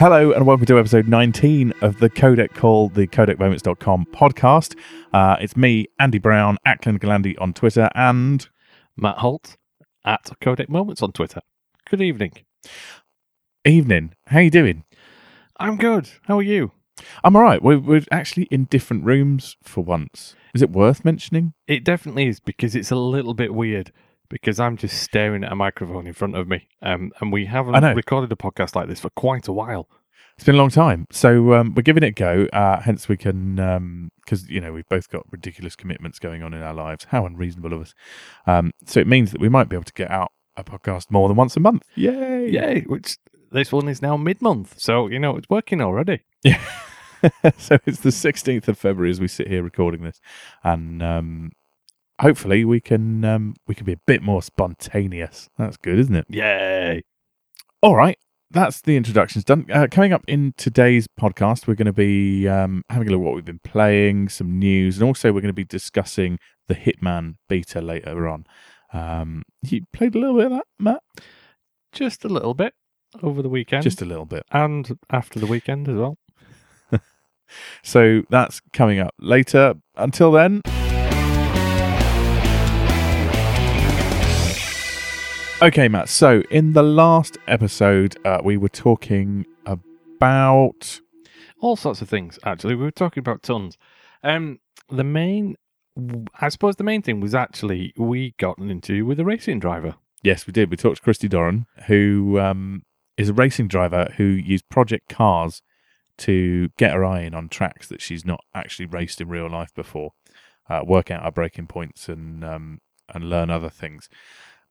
Hello and welcome to episode 19 of the Codec Call, the CodecMoments.com podcast. Uh, it's me, Andy Brown, at Andy on Twitter, and Matt Holt at Codec Moments on Twitter. Good evening. evening. How you doing? I'm good. How are you? I'm all right. We're, we're actually in different rooms for once. Is it worth mentioning? It definitely is because it's a little bit weird because I'm just staring at a microphone in front of me. Um, and we haven't recorded a podcast like this for quite a while. It's been a long time, so um, we're giving it a go. Uh, hence, we can because you know we've both got ridiculous commitments going on in our lives. How unreasonable of us! Um, so it means that we might be able to get out a podcast more than once a month. Yay! Yay, which this one is now mid month. So, you know, it's working already. Yeah. so it's the 16th of February as we sit here recording this, and um, hopefully we can um, we can be a bit more spontaneous. That's good, isn't it? Yay. All right, that's the introductions done. Uh, coming up in today's podcast, we're going to be um, having a look at what we've been playing, some news, and also we're going to be discussing the Hitman beta later on. Um, you played a little bit of that, Matt? Just a little bit over the weekend. Just a little bit. and after the weekend as well. So that's coming up later. Until then. Okay, Matt. So in the last episode, uh, we were talking about. all sorts of things actually we were talking about tons um the main i suppose the main thing was actually we got an interview with a racing driver Yes, we did. We talked to Christy Doran, who um, is a racing driver who used Project Cars to get her eye in on tracks that she's not actually raced in real life before, uh, work out her braking points and um, and learn other things.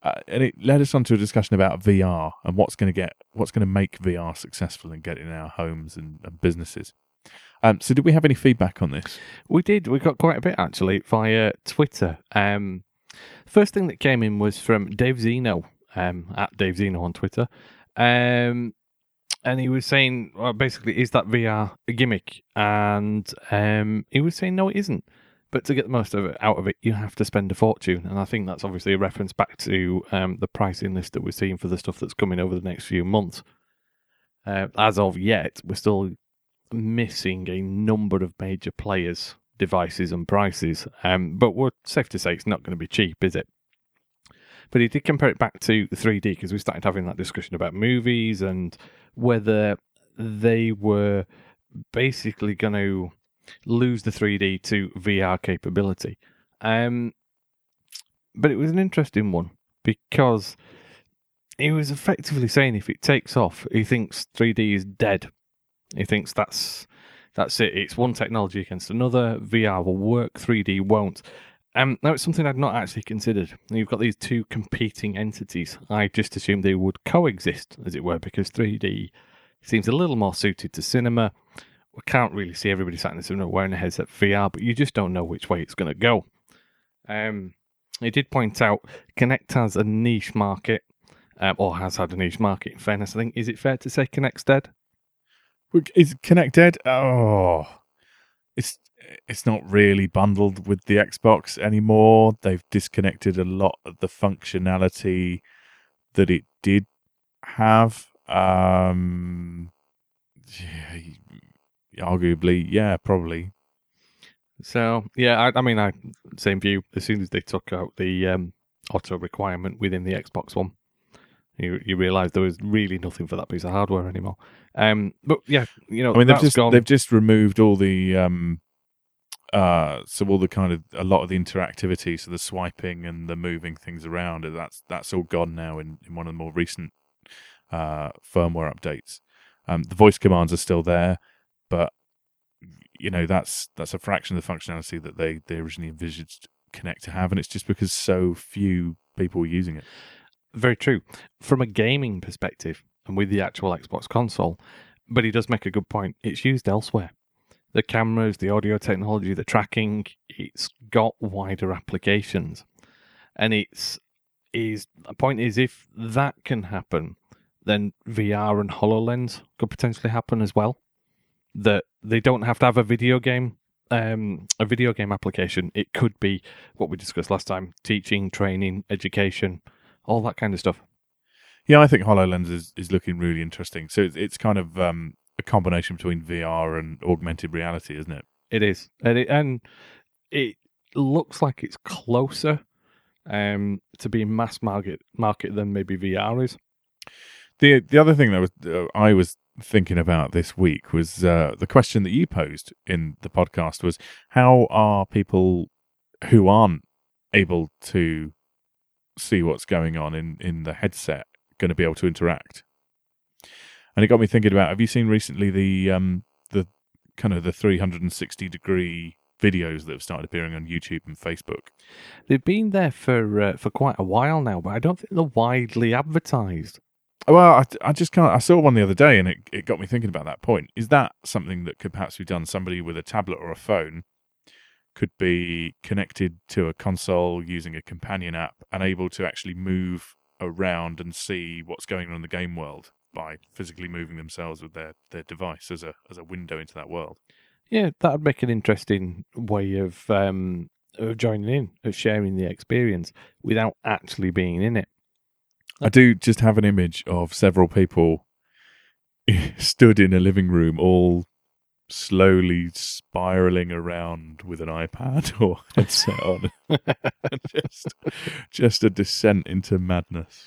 Uh, and it led us on to a discussion about VR and what's going to get what's going to make VR successful and get in our homes and, and businesses. Um, so, did we have any feedback on this? we did. We got quite a bit actually via twitter. Um first thing that came in was from dave zeno um at dave zeno on twitter. Um and he was saying well, basically is that vr a gimmick? And um he was saying no it isn't but to get the most of it out of it you have to spend a fortune. And i think that's obviously a reference back to um the pricing list that we're seeing for the stuff that's coming over the next few months. Uh, as of yet we're still missing a number of major players devices and prices. Um but we're safe to say it's not going to be cheap is it? But he did compare it back to 3D because we started having that discussion about movies and whether they were basically going to lose the 3D to VR capability. Um, but it was an interesting one because he was effectively saying if it takes off, he thinks 3D is dead. He thinks that's that's it. It's one technology against another. VR will work, 3D won't. Um, now it's something I'd not actually considered. You've got these two competing entities. I just assumed they would coexist, as it were, because 3D seems a little more suited to cinema. We can't really see everybody sat in the cinema wearing a headset VR, but you just don't know which way it's going to go. Um, he did point out Kinect has a niche market, um, or has had a niche market. In fairness, I think is it fair to say Kinect's dead? Is Connect dead? Oh, it's it's not really bundled with the Xbox anymore. They've disconnected a lot of the functionality that it did have. Um, yeah, arguably, yeah, probably. So yeah, I, I mean, I same view. As soon as they took out the um, auto requirement within the Xbox One, you you realise there was really nothing for that piece of hardware anymore. Um, but yeah, you know, I mean, they've just gone. they've just removed all the um, uh, so all the kind of a lot of the interactivity, so the swiping and the moving things around. That's that's all gone now in, in one of the more recent uh, firmware updates. Um, the voice commands are still there, but you know that's that's a fraction of the functionality that they they originally envisaged Kinect to have, and it's just because so few people were using it. Very true. From a gaming perspective, and with the actual Xbox console, but he does make a good point. It's used elsewhere. The cameras, the audio technology, the tracking, it's got wider applications. And it's is the point is if that can happen, then VR and HoloLens could potentially happen as well. That they don't have to have a video game um, a video game application. It could be what we discussed last time: teaching, training, education, all that kind of stuff. Yeah, I think Hololens is, is looking really interesting. So it's, it's kind of um, a combination between VR and augmented reality, isn't it? It is, and it, and it looks like it's closer um, to being mass market market than maybe VR is. The the other thing that was uh, I was thinking about this week was uh, the question that you posed in the podcast was how are people who aren't able to see what's going on in in the headset going to be able to interact? And it got me thinking about have you seen recently the um the kind of the 360 degree videos that have started appearing on YouTube and Facebook? They've been there for uh, for quite a while now, but I don't think they're widely advertised. Well, I, I just can't. I saw one the other day, and it, it got me thinking about that point. Is that something that could perhaps be done? Somebody with a tablet or a phone could be connected to a console using a companion app and able to actually move around and see what's going on in the game world by physically moving themselves with their, their device as a as a window into that world. Yeah, that would make an interesting way of um, of joining in, of sharing the experience without actually being in it. I do just have an image of several people stood in a living room, all slowly spiraling around with an iPad or headset on. just, just a descent into madness.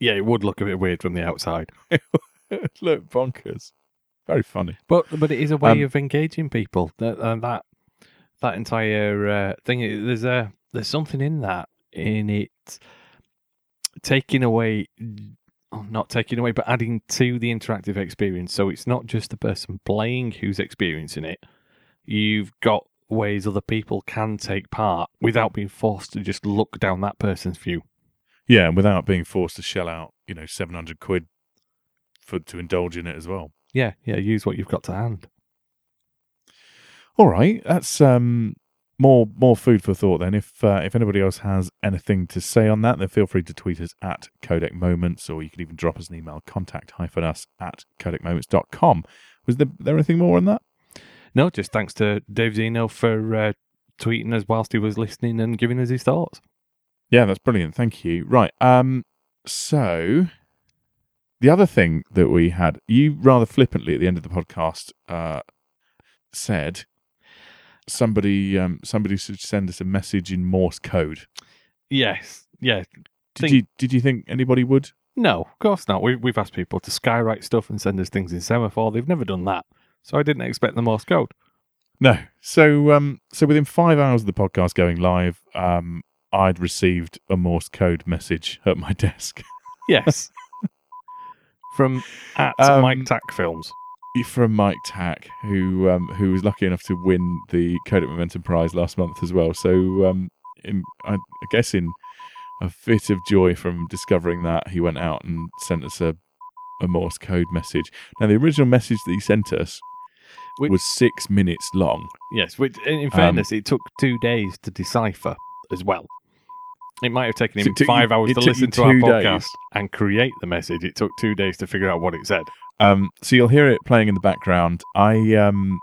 Yeah, it would look a bit weird from the outside, Look, bonkers. Very funny. but but it is a way Um, of engaging people. That uh, that that entire uh, thing. There's a there's something in that in it taking away oh, not taking away but adding to the interactive experience. So it's not just the person playing who's experiencing it. You've got ways other people can take part without being forced to just look down that person's view. Yeah, and without being forced to shell out, you know, 700 quid for to indulge in it as well. yeah yeah use what you've got to hand. All right, that's um more more food for thought then. If uh, if anybody else has anything to say on that, then feel free to tweet us at Codec Moments, or you can even drop us an email, contact hyphen us at codecmoments.com. Was there, there anything more on that? no just thanks to dave zeno for uh, tweeting us whilst he was listening and giving us his thoughts Yeah, that's brilliant. Thank you. Right. Um. So the other thing that we had, you rather flippantly at the end of the podcast, uh, said somebody um somebody should send us a message in Morse code. yes yeah Did Think- you did you think anybody would? No, of course not. We, we've asked people to skywrite stuff and send us things in semaphore. They've never done that. So I didn't expect the Morse code. No. So um so within five hours of the podcast going live, um I'd received a Morse code message at my desk. Yes. From at Um, Mike Tack Films. From Mike Tack, who um, who was lucky enough to win the Codec Momentum Prize last month as well. So um, in, I, I guess in a fit of joy from discovering that, he went out and sent us a, a Morse code message. Now the original message that he sent us Which- was six minutes long. Yes, which in, Um, in fairness, it took two days to decipher as well. It might have taken him took five hours to listen to our podcast days. and create the message. It took two days to figure out what it said. Um, so you'll hear it playing in the background. I um,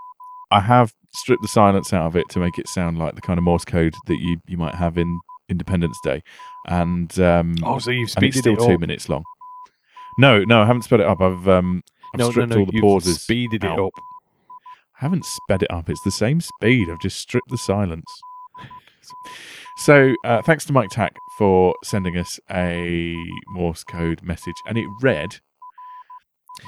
I have stripped the silence out of it to make it sound like the kind of Morse code that you, you might have in Independence Day, and um, Oh, so you've and it's speeded still it two up. minutes long. No, no, I haven't sped it up. I've um, I've No, no, stripped no. all the you've pauses. speeded out. it up. I haven't sped it up. It's the same speed. I've just stripped the silence. So, uh, thanks to Mike Tack for sending us a Morse code message, and it read,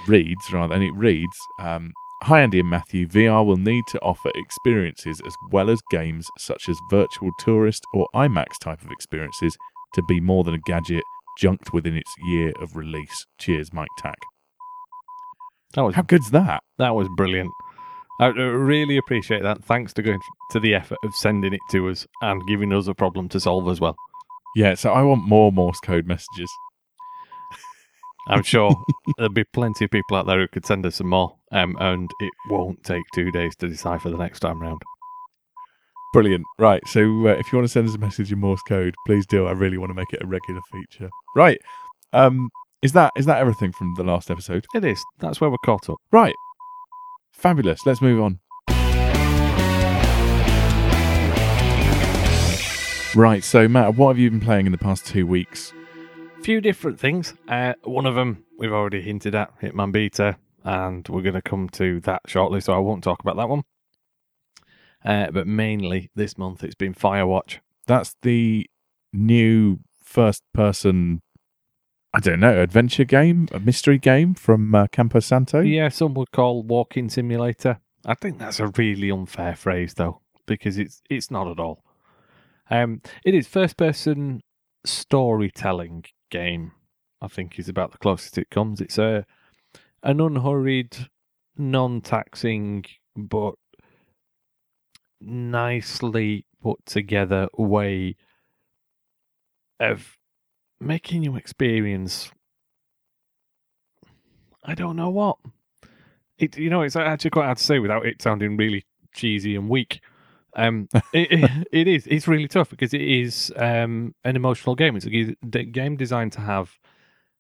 reads rather, and it reads, um, "Hi Andy and Matthew. VR will need to offer experiences as well as games such as virtual tourist or IMAX type of experiences to be more than a gadget junked within its year of release. Cheers, Mike Tack. That was How good's that? That was brilliant. I really appreciate that. Thanks to going to the effort of sending it to us and giving us a problem to solve as well. Yeah, so I want more Morse code messages. I'm sure there'll be plenty of people out there who could send us some more, um, and it won't take two days to decipher the next time round. Brilliant. Right. So uh, if you want to send us a message in Morse code, please do. I really want to make it a regular feature. Right. Um, is that is that everything from the last episode? It is. That's where we're caught up. Right. Fabulous. Let's move on. Right. So Matt, what have you been playing in the past two weeks? A few different things. Uh, one of them we've already hinted at Hitman Beta. and we're going to come to that shortly, so I won't talk about that one. Uh, but mainly this month it's been Firewatch. That's the new first person, I don't know, adventure game, a mystery game from uh, Campo Santo. Yeah, some would call walking simulator. I think that's a really unfair phrase though, because it's it's not at all. Um, it is first person storytelling game. I think is about the closest it comes. It's a an unhurried, non-taxing but nicely put together way of making you experience I don't know what. It you know, it's actually quite hard to say without it sounding really cheesy and weak. Um, it, it, it is. It's really tough because it is um, an emotional game. It's a game designed to have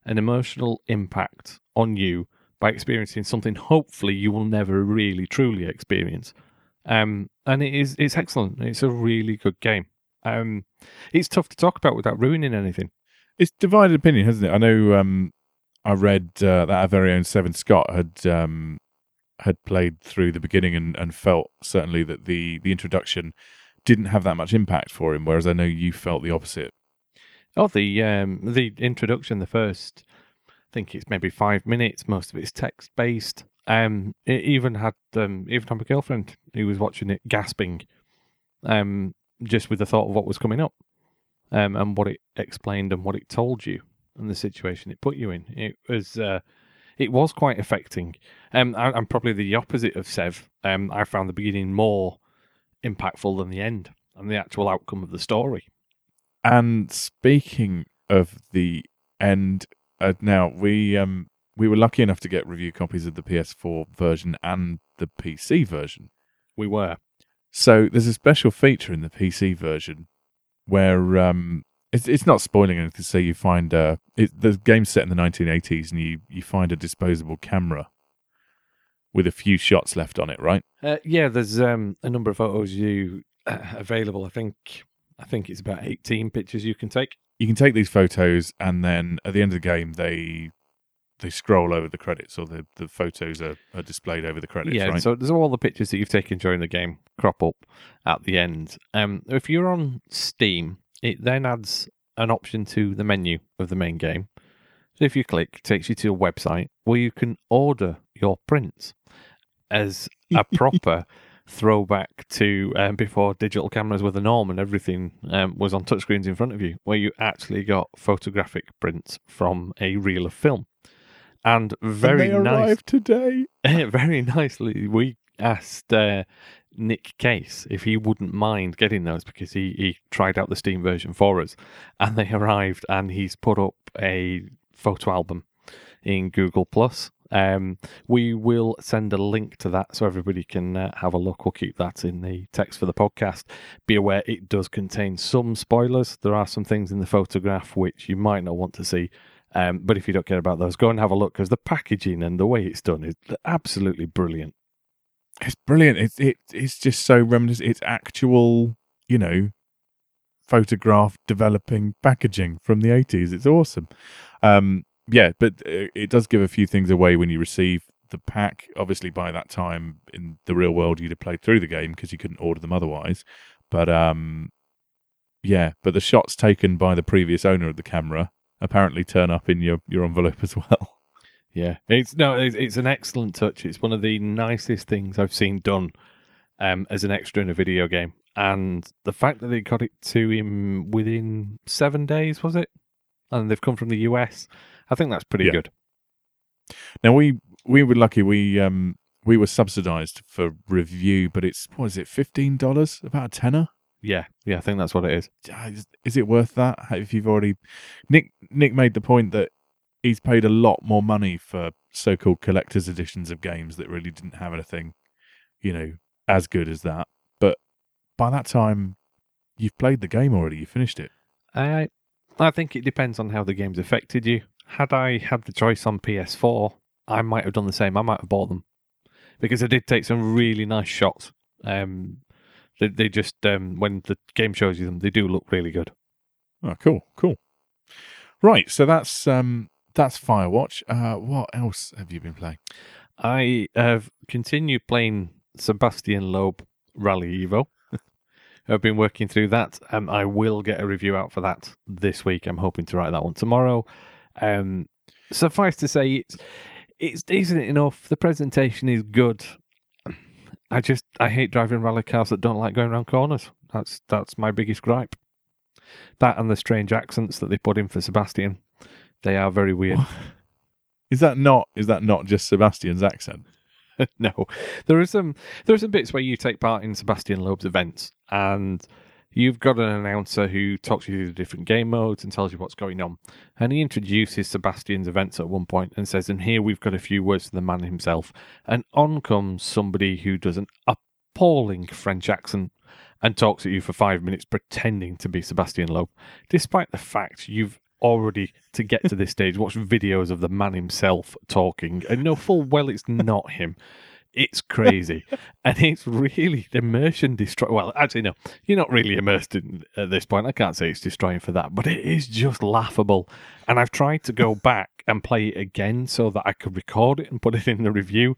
an emotional impact on you by experiencing something. Hopefully, you will never really truly experience. Um, and it is. It's excellent. It's a really good game. Um, it's tough to talk about without ruining anything. It's divided opinion, hasn't it? I know. Um, I read uh, that our very own Seven Scott had um, had played through the beginning and, and felt certainly that the the introduction didn't have that much impact for him, whereas I know you felt the opposite. Oh, the um, the introduction, the first, I think it's maybe five minutes. Most of it's text based. Um, it even had um, even had my girlfriend who was watching it gasping, um, just with the thought of what was coming up, um, and what it explained and what it told you and the situation it put you in. It was uh, it was quite affecting. Um, I, am probably the opposite of Sev. Um, I found the beginning more impactful than the end and the actual outcome of the story. And speaking of the end, uh, now we um we were lucky enough to get review copies of the PS4 version and the PC version. We were. So there's a special feature in the PC version where um it's it's not spoiling anything. Say you find uh, it, the game's set in the 1980s, and you you find a disposable camera with a few shots left on it, right? Uh, yeah, there's um, a number of photos you uh, available. I think I think it's about 18 pictures you can take. You can take these photos, and then at the end of the game, they they scroll over the credits, or the, the photos are, are displayed over the credits. Yeah, right? so there's all the pictures that you've taken during the game crop up at the end. Um, if you're on Steam, it then adds an option to the menu of the main game. So if you click, it takes you to a website where you can order your prints as a proper throwback to um, before digital cameras were the norm and everything um, was on touchscreens in front of you, where you actually got photographic prints from a reel of film. And very and they nice arrived today. very nicely, we asked uh, Nick Case if he wouldn't mind getting those because he, he tried out the Steam version for us and they arrived and he's put up a photo album in Google Plus. Um, we will send a link to that so everybody can uh, have a look. We'll keep that in the text for the podcast. Be aware it does contain some spoilers. There are some things in the photograph which you might not want to see. Um, but if you don't care about those, go and have a look because the packaging and the way it's done is absolutely brilliant. It's brilliant. It's it, it's just so reminiscent. It's actual, you know, photograph developing packaging from the 80s. It's awesome. Um, yeah, but uh, it does give a few things away when you receive the pack. Obviously, by that time in the real world, you'd have played through the game because you couldn't order them otherwise. But um, yeah, but the shots taken by the previous owner of the camera apparently turn up in your, your envelope as well. Yeah, it's no, it's, it's an excellent touch. It's one of the nicest things I've seen done um, as an extra in a video game, and the fact that they got it to him within seven days was it, and they've come from the US. I think that's pretty Yeah. good. Now we we were lucky. We um we were subsidised for review, but it's what is it, fifteen dollars, about a tenner. Yeah, yeah, I think that's what it is. Is, is it worth that? If you've already, Nick Nick made the point that he's paid a lot more money for so-called collector's editions of games that really didn't have anything, you know, as good as that. But by that time, you've played the game already. You finished it. I I think it depends on how the game's affected you. Had I had the choice on PS4, I might have done the same. I might have bought them because I did take some really nice shots. Um, they, they just um, when the game shows you them, they do look really good. Oh, cool, cool. Right, so that's um that's Firewatch. Uh, what else have you been playing? I have continued playing Sebastian Loeb Rally Evo. I've been working through that. Um, I will get a review out for that this week. I'm hoping to write that one tomorrow. Um, suffice to say, it's it's decent enough. The presentation is good. I just I hate driving rally cars that don't like going around corners. That's that's my biggest gripe. That and the strange accents that they put in for Sebastian. They are very weird. Is that not is that not just Sebastian's accent? no, there is some there are some bits where you take part in Sebastian Loeb's events, and you've got an announcer who talks you through the different game modes and tells you what's going on. And he introduces Sebastian's events at one point and says, "And here we've got a few words from the man himself." And on comes somebody who does an appalling French accent and talks at you for five minutes pretending to be Sebastian Loeb, despite the fact you've already to get to this stage watched videos of the man himself talking and know full well it's not him it's crazy and it's really immersion destroy well actually no you're not really immersed in at this point i can't say it's destroying for that but it is just laughable and i've tried to go back and play it again so that i could record it and put it in the review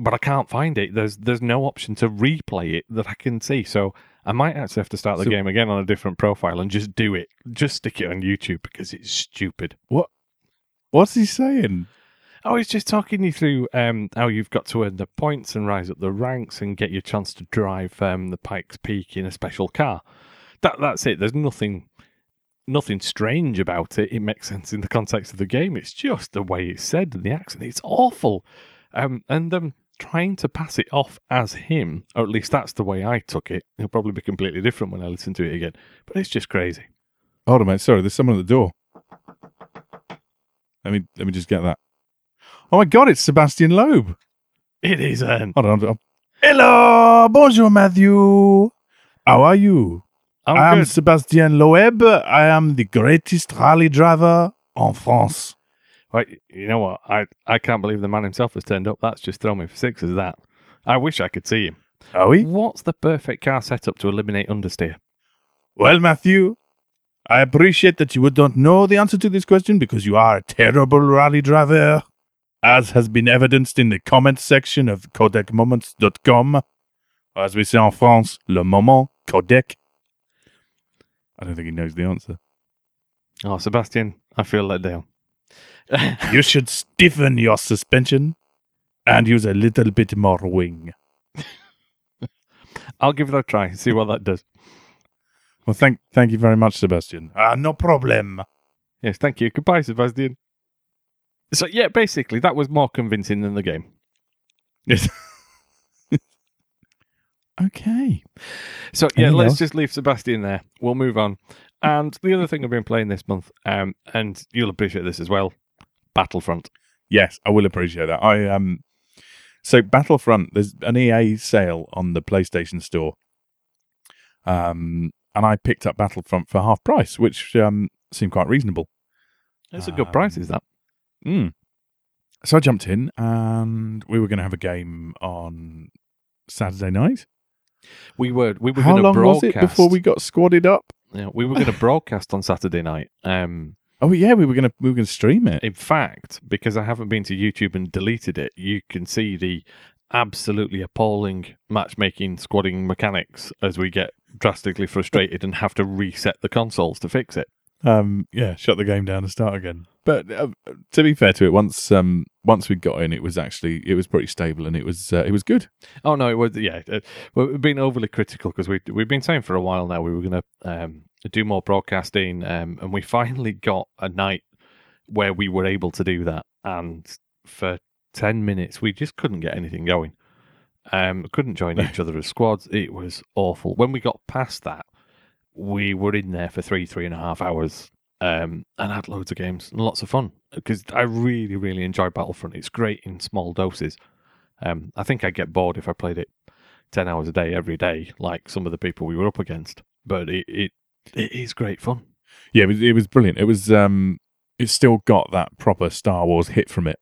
but i can't find it there's there's no option to replay it that i can see so I might actually have to start the So- game again on a different profile and just do it. Just stick it on YouTube because it's stupid. What What's he saying? Oh, he's just talking you through um, how you've got to earn the points and rise up the ranks and get your chance to drive um, the Pikes Peak in a special car. That that's it. There's nothing nothing strange about it. It makes sense in the context of the game. It's just the way it's said and the accent. It's awful. Um, and um, trying to pass it off as him, or at least that's the way I took it. It'll probably be completely different when I listen to it again. But it's just crazy. Hold on, mate. Sorry, there's someone at the door. Let me let me just get that. Oh my God, it's Sebastian Loeb. It is. Um, Hold on. hold- Hello, bonjour, Matthew. How are you? I'm I am good. Sebastian Loeb. I am the greatest rally driver en France. Right, you know what? I, I can't believe the man himself has turned up. That's just thrown me for six, is That I wish I could see him. Are we? What's the perfect car setup to eliminate understeer? Well, Matthew, I appreciate that you don't know the answer to this question because you are a terrible rally driver, as has been evidenced in the comments section of codecmoments.com. Or As we say in France, le moment, codec. I don't think he knows the answer. Oh, Sebastian, I feel let down. You should stiffen your suspension and use a little bit more wing. I'll give it a try. See what that does. Well, thank thank you very much, Sebastian. Ah, no problem. Yes, thank you. Goodbye, Sebastian. So yeah, basically that was more convincing than the game. Yes. okay. So yeah, Anything let's else? just leave Sebastian there. We'll move on. And the other thing I've been playing this month, um, and you'll appreciate this as well, Battlefront. Yes, I will appreciate that. I um so Battlefront, there's an EA sale on the PlayStation Store. Um and I picked up Battlefront for half price, which um seemed quite reasonable. It's a good price, Um, is that? Mm. So I jumped in and we were going to have a game on Saturday night. We were we were How going to long broadcast was it before we got squadded up? Yeah, we were going to broadcast on Saturday night. Um, Oh yeah, we were going to we were going to stream it. in fact, because I haven't been to YouTube and deleted it, you can see the absolutely appalling matchmaking squadding mechanics as we get drastically frustrated and have to reset the consoles to fix it. Um, yeah, shut the game down and start again. But uh, to be fair to it, once um once we got in, it was actually it was pretty stable and it was uh, it was good. Oh no, it was yeah. Uh, we've been overly critical because we we've been saying for a while now we were going to um, do more broadcasting, um, and we finally got a night where we were able to do that. And for ten minutes, we just couldn't get anything going. Um, couldn't join each other as squads. It was awful. When we got past that, we were in there for three three and a half hours. Um, and had loads of games and lots of fun because I really, really enjoy Battlefront. It's great in small doses. Um, I think I'd get bored if I played it 10 hours a day every day, like some of the people we were up against. But it, it, it is great fun. Yeah, it was it was brilliant. It was um it still got that proper Star Wars hit from it.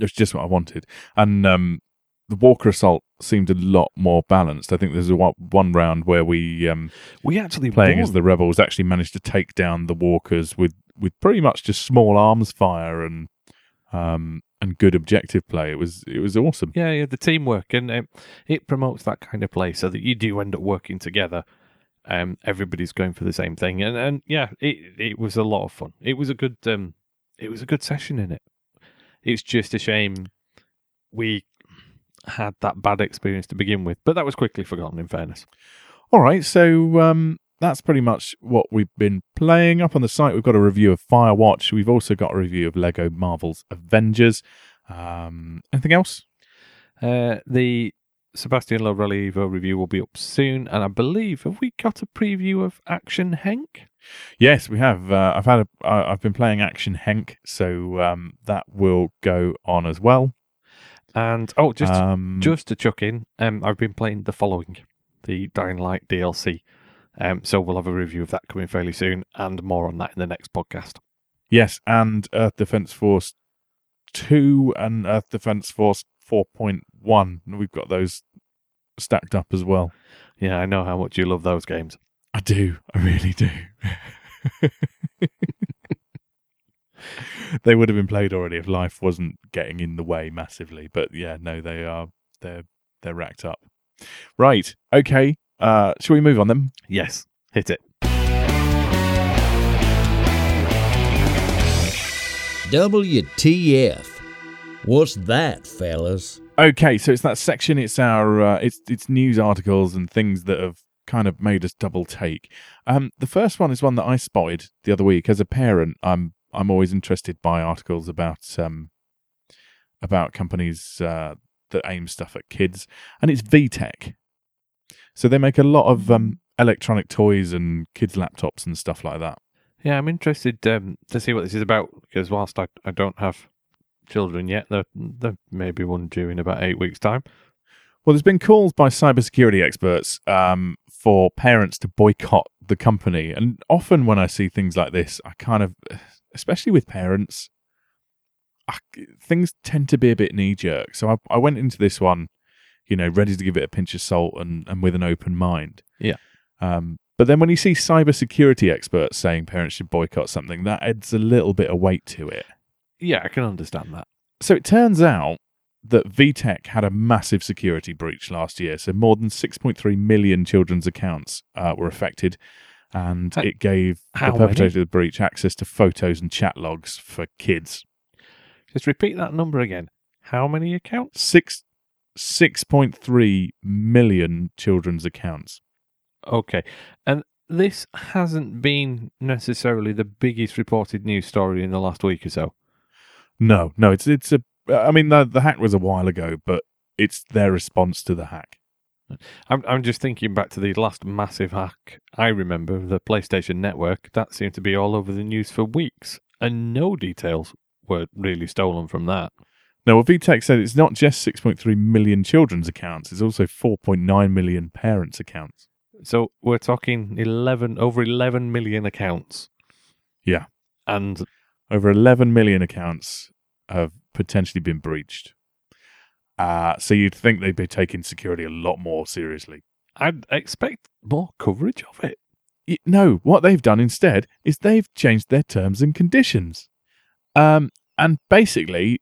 It's just what I wanted. And um the Walker Assault seemed a lot more balanced. I think there's a one, one round where we um We actually playing won. as the rebels actually managed to take down the walkers with with pretty much just small arms fire and um and good objective play. It was it was awesome. Yeah, yeah, the teamwork and um, it promotes that kind of play so that you do end up working together. Um, everybody's going for the same thing, and and yeah, it it was a lot of fun. It was a good um, it was a good session in it. It's just a shame we had that bad experience to begin with, but that was quickly forgotten. In fairness, All right, so um, that's pretty much what we've been playing. Up on the site, we've got a review of Firewatch. We've also got a review of Lego Marvel's Avengers. Um, anything else? uh, the Sebastian Loeb Rally Evo review will be up soon, and I believe have we got a preview of Action Henk? Yes, we have. Uh, I've had a. I- I've been playing Action Henk, so um, that will go on as well. And oh, just um, just to chuck in, um, I've been playing the following, the Dying Light DLC. Um, so we'll have a review of that coming fairly soon, and more on that in the next podcast. yes, and Earth Defense Force two and Earth Defense Force four point one. We've got those stacked up as well. Yeah, I know how much you love those games. I do. I really do. they would have been played already if life wasn't getting in the way massively. But yeah, no, they are. They're they're racked up. Right. Okay. Uh, shall we move on then? Yes, hit it. WTF. What's that, fellas? Okay, so it's that section. It's our uh, it's it's news articles and things that have kind of made us double take. Um, the first one is one that I spotted the other week. As a parent, I'm I'm always interested by articles about um about companies uh, that aim stuff at kids, and it's VTech. So they make a lot of um, electronic toys and kids' laptops and stuff like that. Yeah, I'm interested um, to see what this is about because whilst I, I don't have children yet, there, there may be one due in about eight weeks' time. Well, there's been calls by cybersecurity experts um, for parents to boycott the company. And often when I see things like this, I kind of, especially with parents, I, things tend to be a bit knee jerk. So I, I went into this one, you know, ready to give it a pinch of salt and, and with an open mind. Yeah. Um, but then when you see cybersecurity experts saying parents should boycott something, that adds a little bit of weight to it. Yeah, I can understand that. So it turns out that VTech had a massive security breach last year. So more than 6.3 million children's accounts uh, were affected. And it gave how the perpetrator of the breach access to photos and chat logs for kids. Just repeat that number again. How many accounts? Six, 6.3 million children's accounts. Okay. And this hasn't been necessarily the biggest reported news story in the last week or so. No, no, it's it's a. I mean, the the hack was a while ago, but it's their response to the hack. I'm I'm just thinking back to the last massive hack I remember of the PlayStation Network. That seemed to be all over the news for weeks, and no details were really stolen from that. Now, well, VTech said it's not just 6.3 million children's accounts; it's also 4.9 million parents' accounts. So we're talking eleven over eleven million accounts. Yeah. And Over 11 million accounts have potentially been breached. Uh, so you'd think they'd be taking security a lot more seriously. I'd expect more coverage of it. Y- No, what they've done instead is they've changed their terms and conditions. Um, and basically,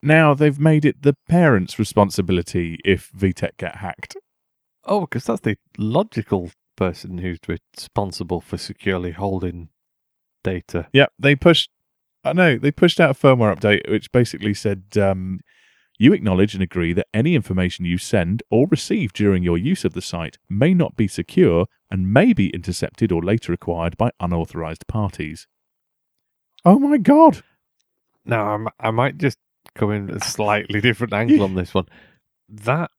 now they've made it the parents' responsibility if VTech get hacked. Oh, because that's the logical person who's responsible for securely holding data. Yeah, they pushed. I know they pushed out a firmware update which basically said um, you acknowledge and agree that any information you send or receive during your use of the site may not be secure and may be intercepted or later acquired by unauthorized parties. Oh my god! Now, I'm, I might just come in a slightly different angle on this one. That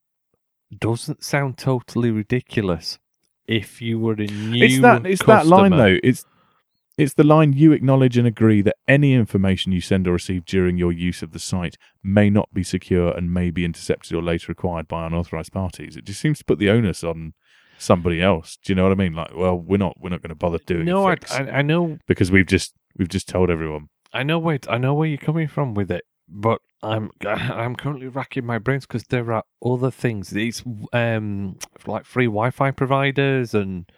doesn't sound totally ridiculous. If you were a new it's that it's that line though. It's it's the line you acknowledge and agree that any information you send or receive during your use of the site may not be secure and may be intercepted or later acquired by unauthorized parties. It just seems to put the onus on somebody else. Do you know what I mean? Like, well, we're not we're not going to bother doing No, I, I, I know, because we've just we've just told everyone. I know. Wait, I know where you're coming from with it, but I'm I'm currently racking my brains because there are other things. These um like free Wi-Fi providers and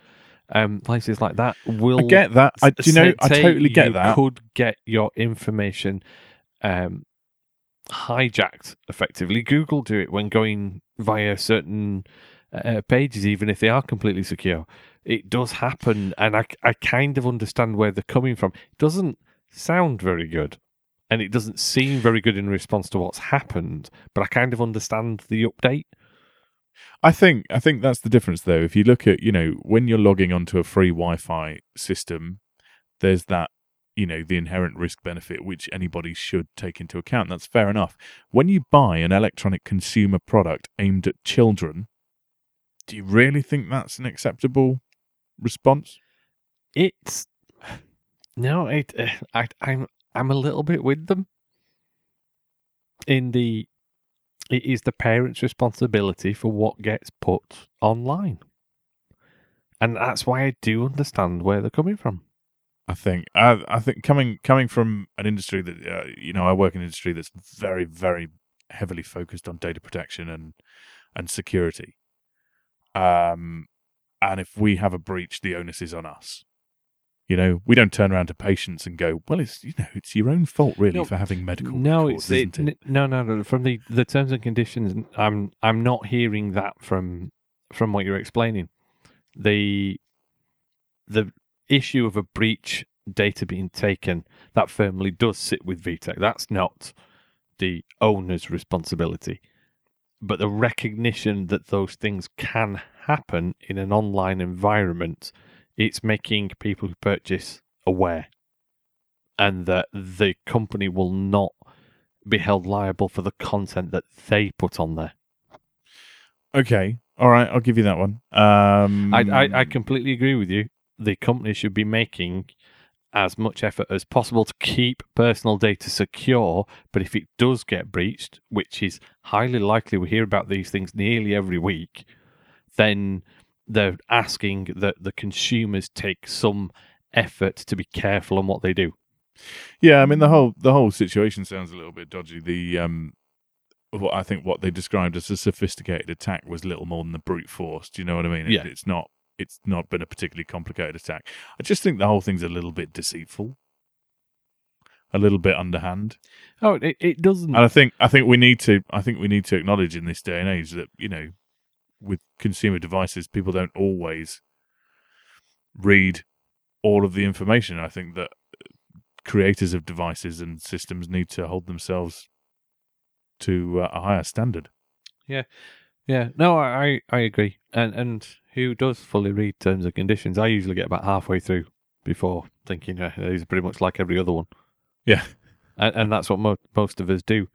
um places like that will I get that. I, do you know? I totally get you that. Could get your information um hijacked effectively. Google do it when going via certain uh, pages, even if they are completely secure. It does happen, and I, I kind of understand where they're coming from. It doesn't sound very good, and it doesn't seem very good in response to what's happened, but I kind of understand the update. I think I think that's the difference though. If you look at, you know, when you're logging onto a free Wi-Fi system, there's that, you know, the inherent risk benefit which anybody should take into account. That's fair enough. When you buy an electronic consumer product aimed at children, do you really think that's an acceptable response? It's no, it. Uh, I, I'm I'm a little bit with them. In the, it is the parents' responsibility for what gets put online, and that's why I do understand where they're coming from. I think I, I think coming coming from an industry that uh, you know I work in an industry that's very very heavily focused on data protection and and security. Um, and if we have a breach, the onus is on us. You know, we don't turn around to patients and go, "Well, it's you know, it's your own fault, really, No, for having medical." No, records, it's isn't it, n- no, no, no. From the the terms and conditions, I'm I'm not hearing that from from what you're explaining. The the issue of a breach data being taken that firmly does sit with VTech. That's not the owner's responsibility, but the recognition that those things can happen in an online environment. It's making people who purchase aware and that the company will not be held liable for the content that they put on there. Okay, all right, I'll give you that one. Um, I, I, I completely agree with you. The company should be making as much effort as possible to keep personal data secure. But if it does get breached, which is highly likely, we hear about these things nearly every week, then they're asking that the consumers take some effort to be careful on what they do. Yeah, I mean the whole the whole situation sounds a little bit dodgy. The um, what I think what they described as a sophisticated attack was little more than the brute force. Do you know what I mean? It- Yeah. it's not it's not been a particularly complicated attack. I just think the whole thing's a little bit deceitful, a little bit underhand. Oh, it, it doesn't. And I think I think we need to I think we need to acknowledge in this day and age that you know with consumer devices people don't always read all of the information. I think that creators of devices and systems need to hold themselves to uh, a higher standard. Yeah, yeah. no, I I agree. And and who does fully read terms and conditions? I usually get about halfway through before thinking yeah, these are pretty much like every other one. Yeah. and, and that's what mo- most of us do.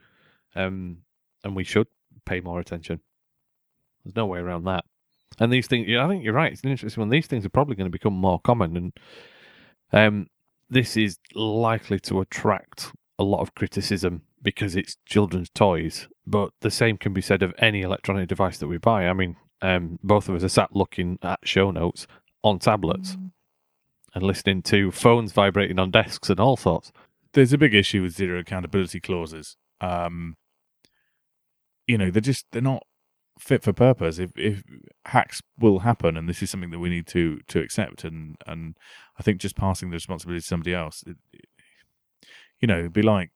Um, and we should pay more attention. There's no way around that. And these things, I think you're right. It's an interesting one. These things are probably going to become more common, and um, this is likely to attract a lot of criticism because it's children's toys. But the same can be said of any electronic device that we buy. I mean, um, both of us are sat looking at show notes on tablets and listening to phones vibrating on desks and all sorts. There's a big issue with zero accountability clauses. Um, you know, they're just they're not fit for purpose. If if hacks will happen, and this is something that we need to to accept, and and I think just passing the responsibility to somebody else, it, it- you know, it'd be like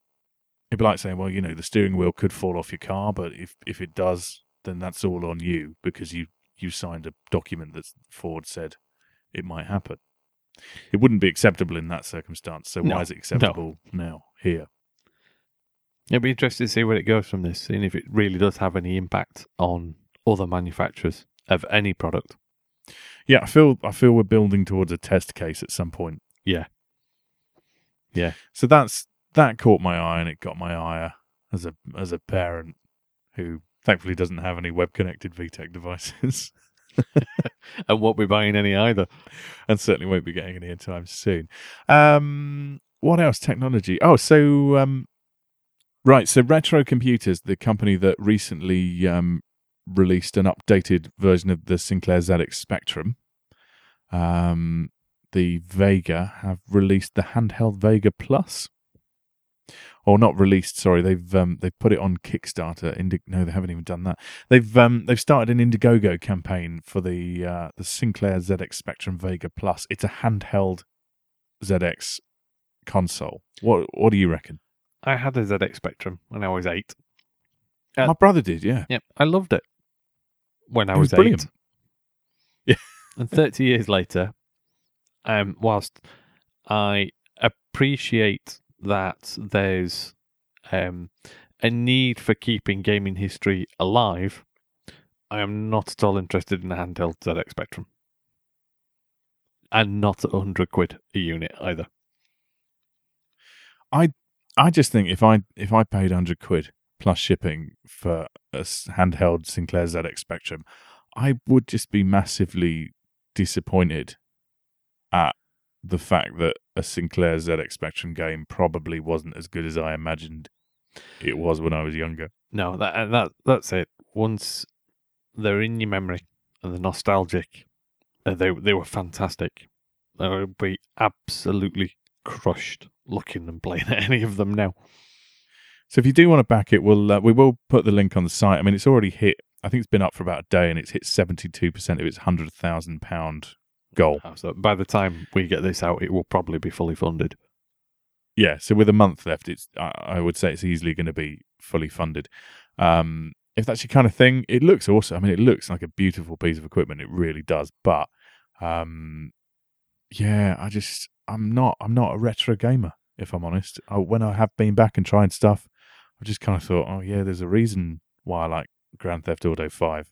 it'd be like saying, well, you know, the steering wheel could fall off your car, but if if it does, then that's all on you because you you signed a document that Ford said it might happen. It wouldn't be acceptable in that circumstance. So No, why is it acceptable now here? It'll be interesting to see where it goes from this, seeing if it really does have any impact on other manufacturers of any product. Yeah, I feel I feel we're building towards a test case at some point. Yeah. Yeah. So that's that caught my eye and it got my ire as a as a parent who thankfully doesn't have any web connected VTech devices And won't be buying any either. and certainly won't be getting any anytime soon. Um what else technology? Oh, so um right, so Retro Computers, the company that recently um released an updated version of the Sinclair ZX Spectrum. Um the Vega have released the handheld Vega Plus. Or not released, sorry. They've um, they've put it on Kickstarter. Indi- no, they haven't even done that. They've um, they've started an Indiegogo campaign for the uh, the Sinclair ZX Spectrum Vega Plus. It's a handheld ZX console. What what do you reckon? I had a ZX Spectrum when I was eight. Uh, My brother did, yeah. Yep, I loved it when I It was was, brilliant. eight. Yeah. and thirty years later, um, whilst I appreciate that there's um a need for keeping gaming history alive, I am not at all interested in a handheld ZX Spectrum, and not at hundred quid a unit either. I just think if I if I paid hundred quid plus shipping for a handheld Sinclair ZX Spectrum, I would just be massively disappointed at the fact that a Sinclair ZX Spectrum game probably wasn't as good as I imagined it was when I was younger. No, that and that that's it. Once they're in your memory and they're nostalgic, uh, they they were fantastic. I would be absolutely crushed looking and playing at any of them now. So if you do want to back it, we'll uh, we will put the link on the site. I mean, it's already hit. I think it's been up for about a day, and it's hit seventy two percent of its hundred thousand pound goal. Uh, So by the time we get this out, it will probably be fully funded. Yeah, so with a month left, it's I, I would say it's easily going to be fully funded. Um, if that's your kind of thing, it looks awesome. I mean, it looks like a beautiful piece of equipment. It really does. But um, yeah, I just I'm not I'm not a retro gamer. If I'm honest, I, when I have been back and tried stuff, I just kind of thought, oh yeah, there's a reason why I like Grand Theft Auto Five.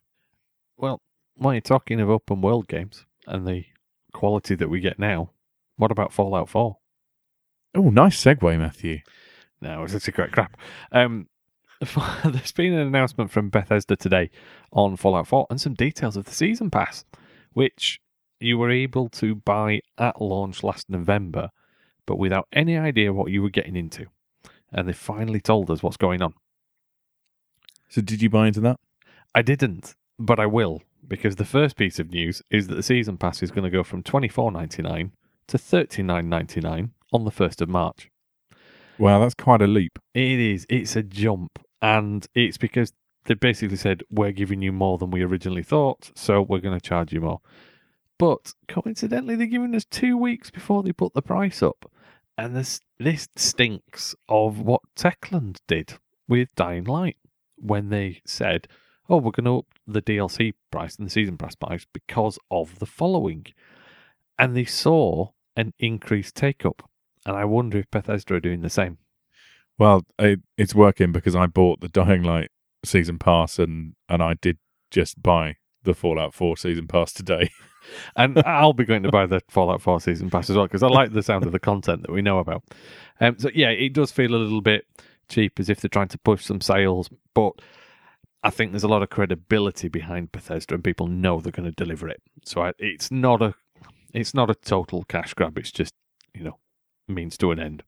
Well, while you're talking of open world games and the quality that we get now, what about Fallout 4? Oh, nice segue, Matthew. No, it's such a great crap. Um, there's been an announcement from Bethesda today on Fallout 4 and some details of the season pass, which you were able to buy at launch last November, but without any idea what you were getting into. And they finally told us what's going on. So, did you buy into that? I didn't, but I will, because the first piece of news is that the season pass is going to go from twenty four ninety nine to thirty nine ninety nine on the first of March. Wow, that's quite a leap. It is. It's a jump, and it's because they basically said we're giving you more than we originally thought, so we're going to charge you more. But coincidentally, they're giving us two weeks before they put the price up, and this this stinks of what Techland did with Dying Light when they said, "Oh, we're going to up the DLC price and the season pass price because of the following," and they saw an increased take up. And I wonder if Bethesda are doing the same. Well, it, it's working because I bought the Dying Light season pass and and I did just buy the Fallout 4 season pass today. And I'll be going to buy the Fallout 4 season pass as well because I like the sound of the content that we know about. Um, so yeah, it does feel a little bit cheap as if they're trying to push some sales, but I think there's a lot of credibility behind Bethesda and people know they're going to deliver it. So I, it's not a it's not a total cash grab. It's just you know means to an end.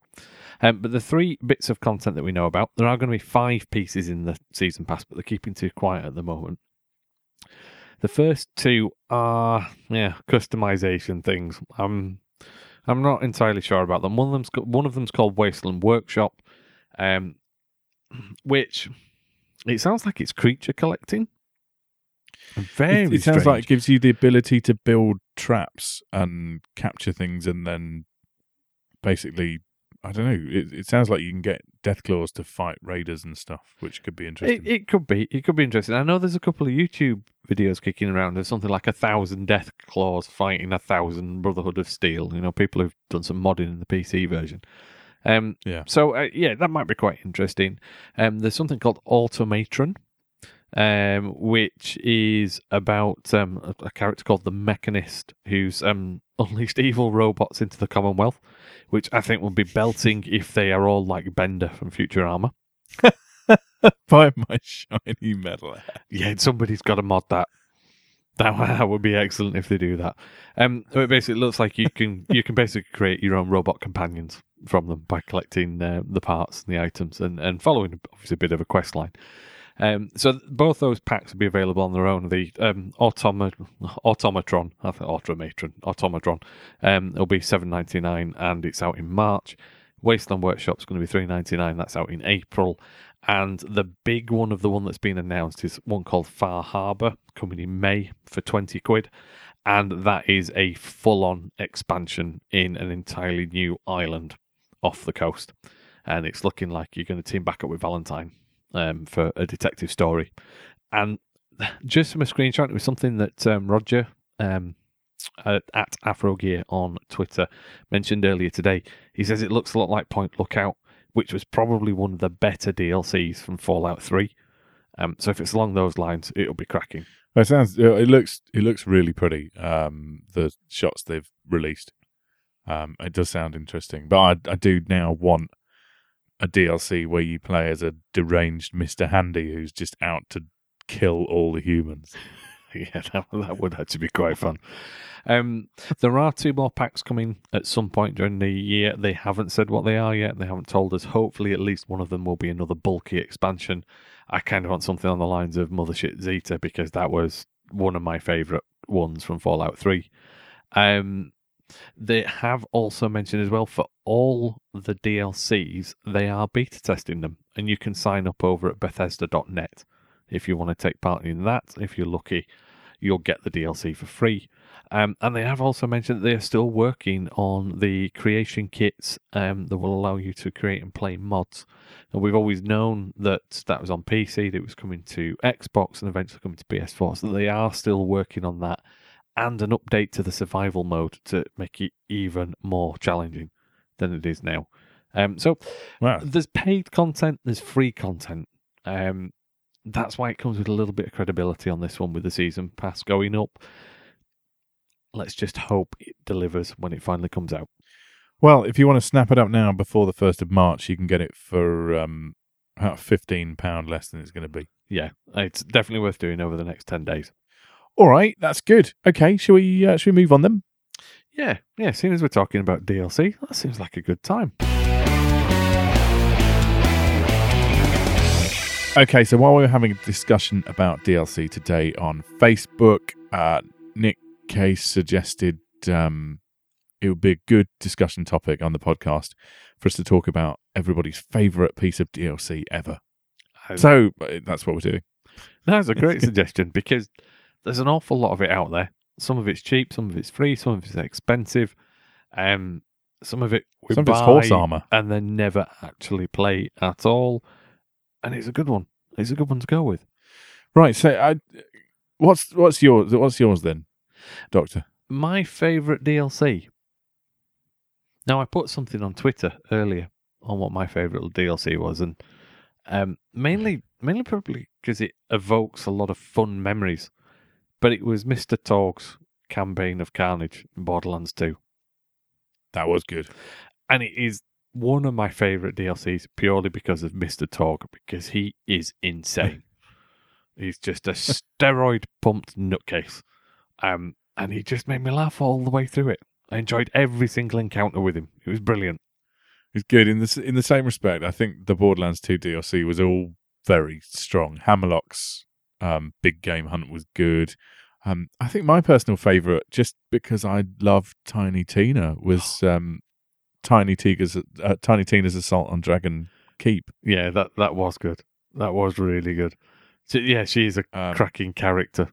Um, but the three bits of content that we know about, there are going to be five pieces in the season pass, but they're keeping too quiet at the moment. The first two are yeah customization things. I'm I'm not entirely sure about them. One of them's one of them's called Wasteland Workshop, um, which it sounds like it's creature collecting. Very it, it sounds like it gives you the ability to build traps and capture things and then basically I don't know. It, it sounds like you can get death claws to fight raiders and stuff, which could be interesting. It, it could be. It could be interesting. I know there's a couple of YouTube videos kicking around. There's something like a thousand death claws fighting a thousand Brotherhood of Steel. You know, people who've done some modding in the PC version. Um, Yeah. So uh, yeah, that might be quite interesting. Um, there's something called Automatron, um, which is about um, a, a character called the Mechanist, who's um, unleashed evil robots into the Commonwealth, which I think will be belting if they are all like Bender from Futurama. Buy my shiny metal. hat. Yeah, somebody's got to mod that. That, would be excellent if they do that. Um, so it basically looks like you can you can basically create your own robot companions from them by collecting uh, the parts and the items and, and following obviously a bit of a quest line. Um, so both those packs will be available on their own. The um, automa- automatron, I think automatron, automatron, um, will be seven ninety nine, and it's out in March. Wasteland Workshop's going to be three ninety nine. That's out in April. And the big one of the one that's been announced is one called Far Harbor, coming in May for 20 quid. And that is a full on expansion in an entirely new island off the coast. and it's looking like you're going to team back up with Valentine um, for a detective story. And just from a screenshot, it was something that um, Roger um, at Afrogear on Twitter mentioned earlier today. He says it looks a lot like Point Lookout, which was probably one of the better DLCs from Fallout 3. Um, so if it's along those lines, it'll be cracking. It sounds. It looks. It looks really pretty. Um, the shots they've released. Um, it does sound interesting, but I, I do now want a DLC where you play as a deranged Mister Handy who's just out to kill all the humans. yeah, that, that would actually be quite fun. Um, there are two more packs coming at some point during the year. They haven't said what they are yet. They haven't told us. Hopefully, at least one of them will be another bulky expansion. I kind of want something on the lines of Mothership Zeta because that was one of my favourite ones from Fallout 3. Um, they have also mentioned as well for all the DLCs, they are beta testing them, and you can sign up over at Bethesda.net if you want to take part in that. If you're lucky, you'll get the DLC for free. Um, and they have also mentioned that they are still working on the creation kits um, that will allow you to create and play mods. And we've always known that that was on PC, that it was coming to Xbox, and eventually coming to PS4. So they are still working on that and an update to the survival mode to make it even more challenging than it is now. Um, so Wow. there's paid content, there's free content. Um, that's why it comes with a little bit of credibility on this one with the season pass going up. Let's just hope it delivers when it finally comes out. Well, if you want to snap it up now before the first of March, you can get it for um, about fifteen pound less than it's going to be. Yeah, it's definitely worth doing over the next 10 days. All right, that's good. Okay, shall we? Uh, shall we move on then? Yeah, yeah, seeing as we're talking about DLC, that seems like a good time. Okay, so while we were having a discussion about DLC today on Facebook, uh, Nick Case suggested um, it would be a good discussion topic on the podcast for us to talk about everybody's favourite piece of DLC ever. So uh, that's what we're doing. That's a great suggestion because there's an awful lot of it out there. Some of it's cheap, some of it's free, some of it's expensive. Um, some of it we Some of it's horse armour. and then never actually play at all. And it's a good one. It's a good one to go with. Right. So, I, what's what's yours? What's yours then, Doctor? My favourite DLC. Now I put something on Twitter earlier on what my favourite DLC was, and um, mainly mainly probably because it evokes a lot of fun memories. But it was Mr. Torgue's campaign of Carnage in Borderlands 2. That was good. and it is one of my favorite DLCs purely because of Mr. Torg because he is insane. He's just a steroid pumped nutcase. Um, and he just made me laugh all the way through it. I enjoyed every single encounter with him. It was brilliant. It's good in this in the same respect. I think the Borderlands Two DLC was all very strong. Hammerlock's um, big game hunt was good. Um, I think my personal favourite, just because I love Tiny Tina, was um, Tiny Tina's uh, Tiny Tina's assault on Dragon Keep. Yeah, that that was good. That was really good. So, yeah, she's a Um, cracking character.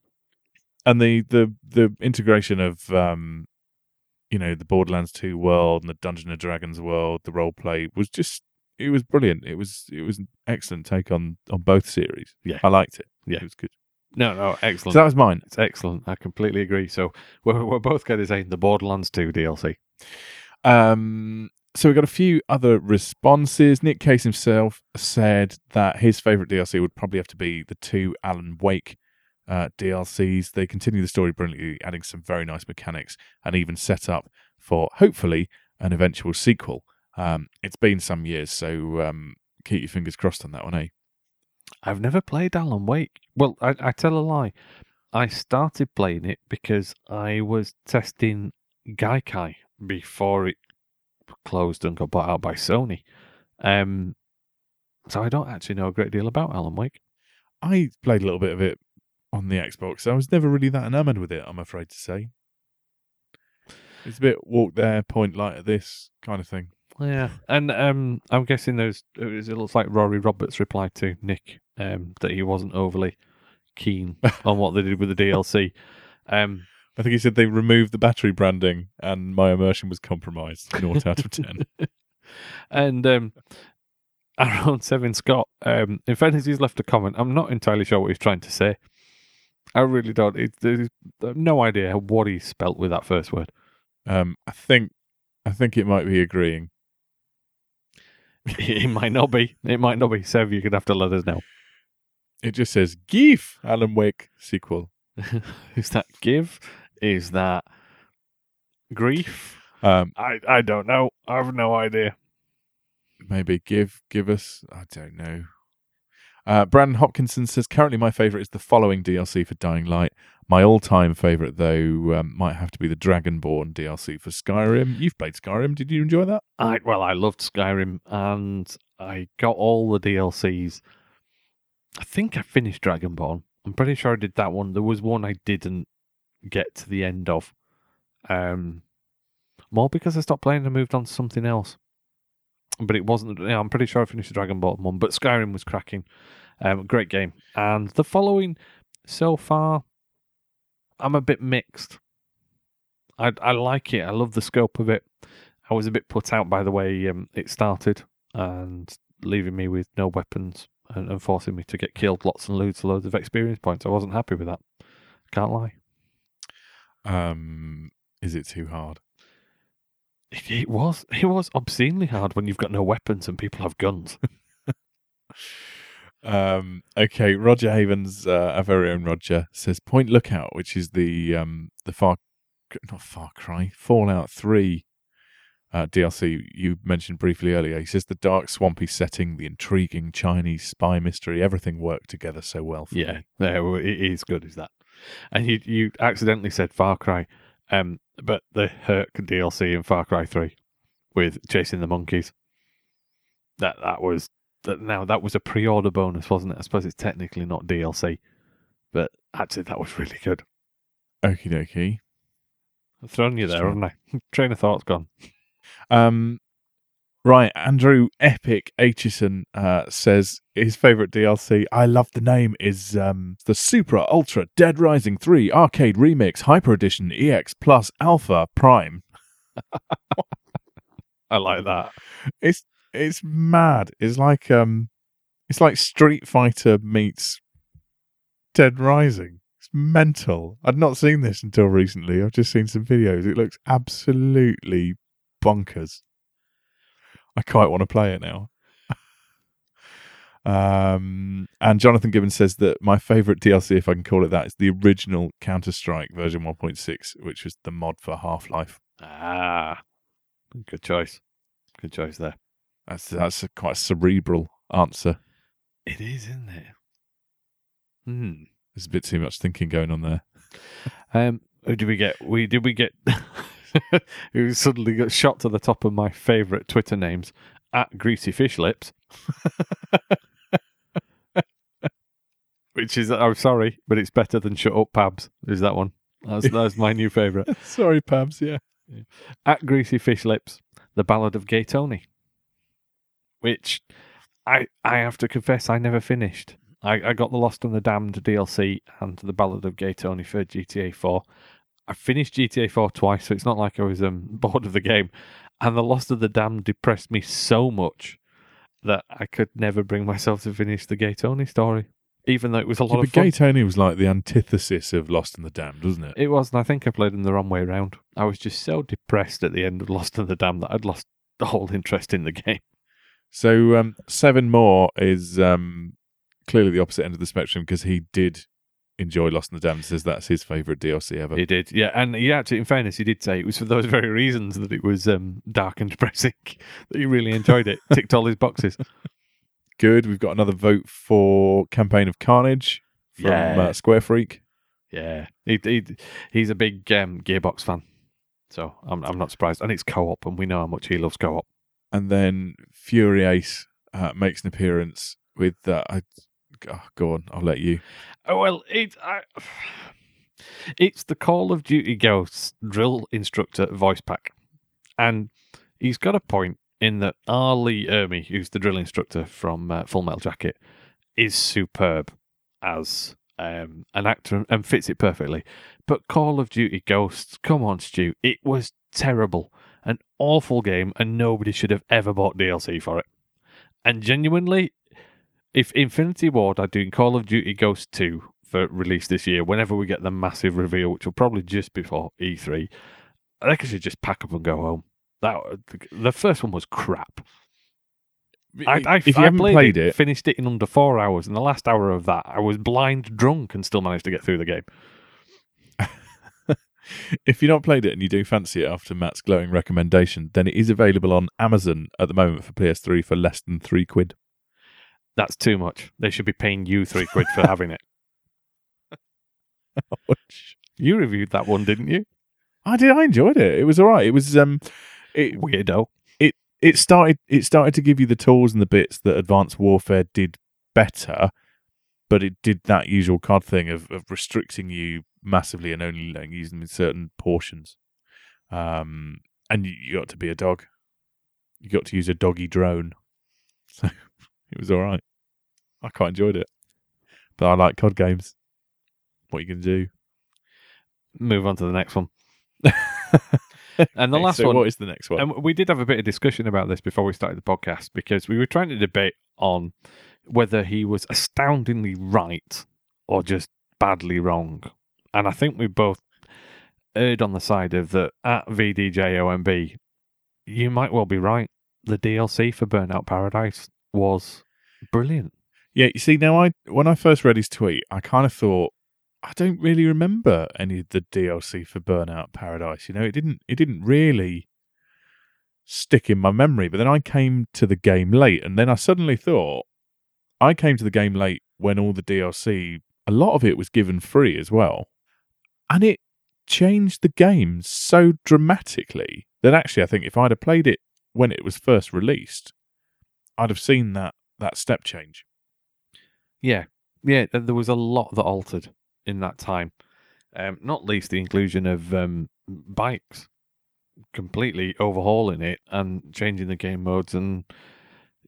and the the the integration of um you know the Borderlands 2 world and the Dungeon and Dragons world, the role play was just it was brilliant. It was it was an excellent take on on both series. Yeah. I liked it. Yeah. it was good. No, no, excellent. So that was mine. it's excellent. I completely agree. So we're, we're both going to say the Borderlands 2 DLC. Um, so we got a few other responses. Nick Case himself said that his favorite DLC would probably have to be the two Alan Wake uh, DLCs. They continue the story brilliantly, adding some very nice mechanics and even set up for hopefully an eventual sequel. Um, it's been some years, so um, keep your fingers crossed on that one, eh? I've never played Alan Wake. Well, I, I tell a lie. I started playing it because I was testing Gaikai before it closed and got bought out by Sony. Um, so I don't actually know a great deal about Alan Wake. I played a little bit of it on the Xbox. I was never really that enamored with it, I'm afraid to say. It's a bit walk there, point light at this kind of thing. Yeah, and um, I'm guessing those. it looks like Rory Roberts replied to Nick um, that he wasn't overly keen on what they did with the DLC. Um, I think he said they removed the battery branding and my immersion was compromised. Naught out of ten. and um, Aaron Seven Scott. Um, in fairness, he's left a comment. I'm not entirely sure what he's trying to say. I really don't. It, there's I have no idea what he spelt with that first word. Um, I think, I think it might be agreeing. it might not be. It might not be. So you're gonna have to let us know. It just says "Geef Alan Wake sequel." Is that give? Is that grief? Um, I I don't know. I have no idea. maybe give give us. I don't know. Uh, Brandon Hopkinson says currently my favorite is the following DLC for Dying Light. My all-time favorite, though, um, might have to be the Dragonborn DLC for Skyrim. You've played Skyrim. Did you enjoy that? I well, I loved Skyrim and I got all the DLCs. I think I finished Dragonborn. I'm pretty sure I did that one. There was one I didn't get to the end of. Um, more because I stopped playing and moved on to something else. But it wasn't. Yeah, I'm pretty sure I finished the Dragonborn one. But Skyrim was cracking. Um, great game. And the following, so far, I'm a bit mixed. I I like it. I love the scope of it. I was a bit put out by the way um, it started and leaving me with no weapons and, and forcing me to get killed lots and loads and loads of experience points. I wasn't happy with that. Can't lie. Um, is it too hard? It, it was it was obscenely hard when you've got no weapons and people have guns. Um, okay, Roger Havens, uh, our very own Roger, says Point Lookout, which is the um, the Far not Far Cry Fallout Three uh, DLC you mentioned briefly earlier. He says the dark, swampy setting, the intriguing Chinese spy mystery, everything worked together so well. For yeah, me. there well, it is good as that. And you you accidentally said Far Cry, um, but the Hurk DLC in Far Cry Three with chasing the monkeys. That that was that. Now that was a pre-order bonus, wasn't it? I suppose it's technically not DLC, but actually that was really good. Okie dokie. I've thrown you there, haven't I? Train of thought's gone. Um, right, Andrew Epic Aitchison uh, says his favorite DLC. I love the name is um, the Super Ultra Dead Rising Three Arcade Remix Hyper Edition EX Plus Alpha Prime. I like that. It's it's mad. It's like um, it's like Street Fighter meets Dead Rising. It's mental. I'd not seen this until recently. I've just seen some videos. It looks absolutely bonkers. I quite want to play it now. um, and Jonathan Gibbons says that my favorite DLC, if I can call it that, is the original Counter Strike version 1.6, which was the mod for Half Life. Ah, good choice. Good choice there. That's that's a quite a cerebral answer. It is, isn't it? Hmm. There's a bit too much thinking going on there. Um, who did we get? We did we get? who suddenly got shot to the top of my favourite Twitter names at Greasy Fish Lips. Which is, I'm sorry, but it's better than Shut Up Pabs. Is that one? That's that's my new favourite. Sorry, Pabs. Yeah. At Greasy Fish Lips, the Ballad of Gay Tony, which I I have to confess I never finished. I, I got the Lost and the Damned DLC and the Ballad of Gay Tony for GTA 4. I finished GTA 4 twice, so it's not like I was um, bored of the game. And the Lost of the Damned depressed me so much that I could never bring myself to finish the Gay Tony story, even though it was a lot Yeah, of but fun. Gay Tony was like the antithesis of Lost and the Damned, wasn't it? It was, and I think I played them the wrong way round. I was just so depressed at the end of Lost in the Dam that I'd lost the whole interest in the game. So um, Seven More is um, clearly the opposite end of the spectrum because he did enjoy Lost in the Damned. Says that's his favorite DLC ever. He did, yeah, and he actually, in fairness, he did say it was for those very reasons that it was um, dark and depressing that he really enjoyed it. Ticked all his boxes. Good. We've got another vote for Campaign of Carnage from Yeah. uh, Square Freak. Yeah, he, he he's a big um, Gearbox fan, so I'm I'm not surprised. And it's co-op, and we know how much he loves co-op. And then Fury Ace uh, makes an appearance with. Uh, I, oh, go on, I'll let you. Oh, well, it, I, it's the Call of Duty Ghosts drill instructor voice pack. And he's got a point in that R. Lee Ermey, who's the drill instructor from uh, Full Metal Jacket, is superb as um, an actor and fits it perfectly. But Call of Duty Ghosts, come on, Stu, it was terrible. An awful game, and nobody should have ever bought DLC for it. And genuinely, if Infinity Ward are doing Call of Duty Ghost 2 for release this year, whenever we get the massive reveal, which will probably just before E3, I think I should just pack up and go home. That the first one was crap. I, I, if you I haven't played, played it, it, finished it in under four hours, and the last hour of that, I was blind drunk and still managed to get through the game. If you've not played it and you do fancy it after Matt's glowing recommendation, then it is available on Amazon at the moment for PS3 for less than three quid. That's too much. They should be paying you three quid for having it. You reviewed that one, didn't you? I did. I enjoyed it. It was all right. It was um, it Weirdo. it started it started to give you the tools and the bits that Advanced Warfare did better, but it did that usual COD thing of, of restricting you massively and only letting use them in certain portions. Um, and you, you got to be a dog. You got to use a doggy drone, so it was all right. I quite enjoyed it, but I like COD games. What you can do? Move on to the next one. and the last So one, What is the next one? and we did have a bit of discussion about this before we started the podcast because we were trying to debate on whether he was astoundingly right or just badly wrong. And I think we both erred on the side of that at VDJOMB, you might well be right. The DLC for Burnout Paradise was brilliant. Yeah, you see, now I when I first read his tweet, I kind of thought I don't really remember any of the DLC for Burnout Paradise. You know, it didn't it didn't really stick in my memory. But then I came to the game late, and then I suddenly thought I came to the game late when all the DLC, a lot of it was given free as well, and it changed the game so dramatically that actually I think if I'd have played it when it was first released, I'd have seen that that step change. Yeah, yeah. There was a lot that altered in that time. Um, not least the inclusion of um, bikes, completely overhauling it and changing the game modes, and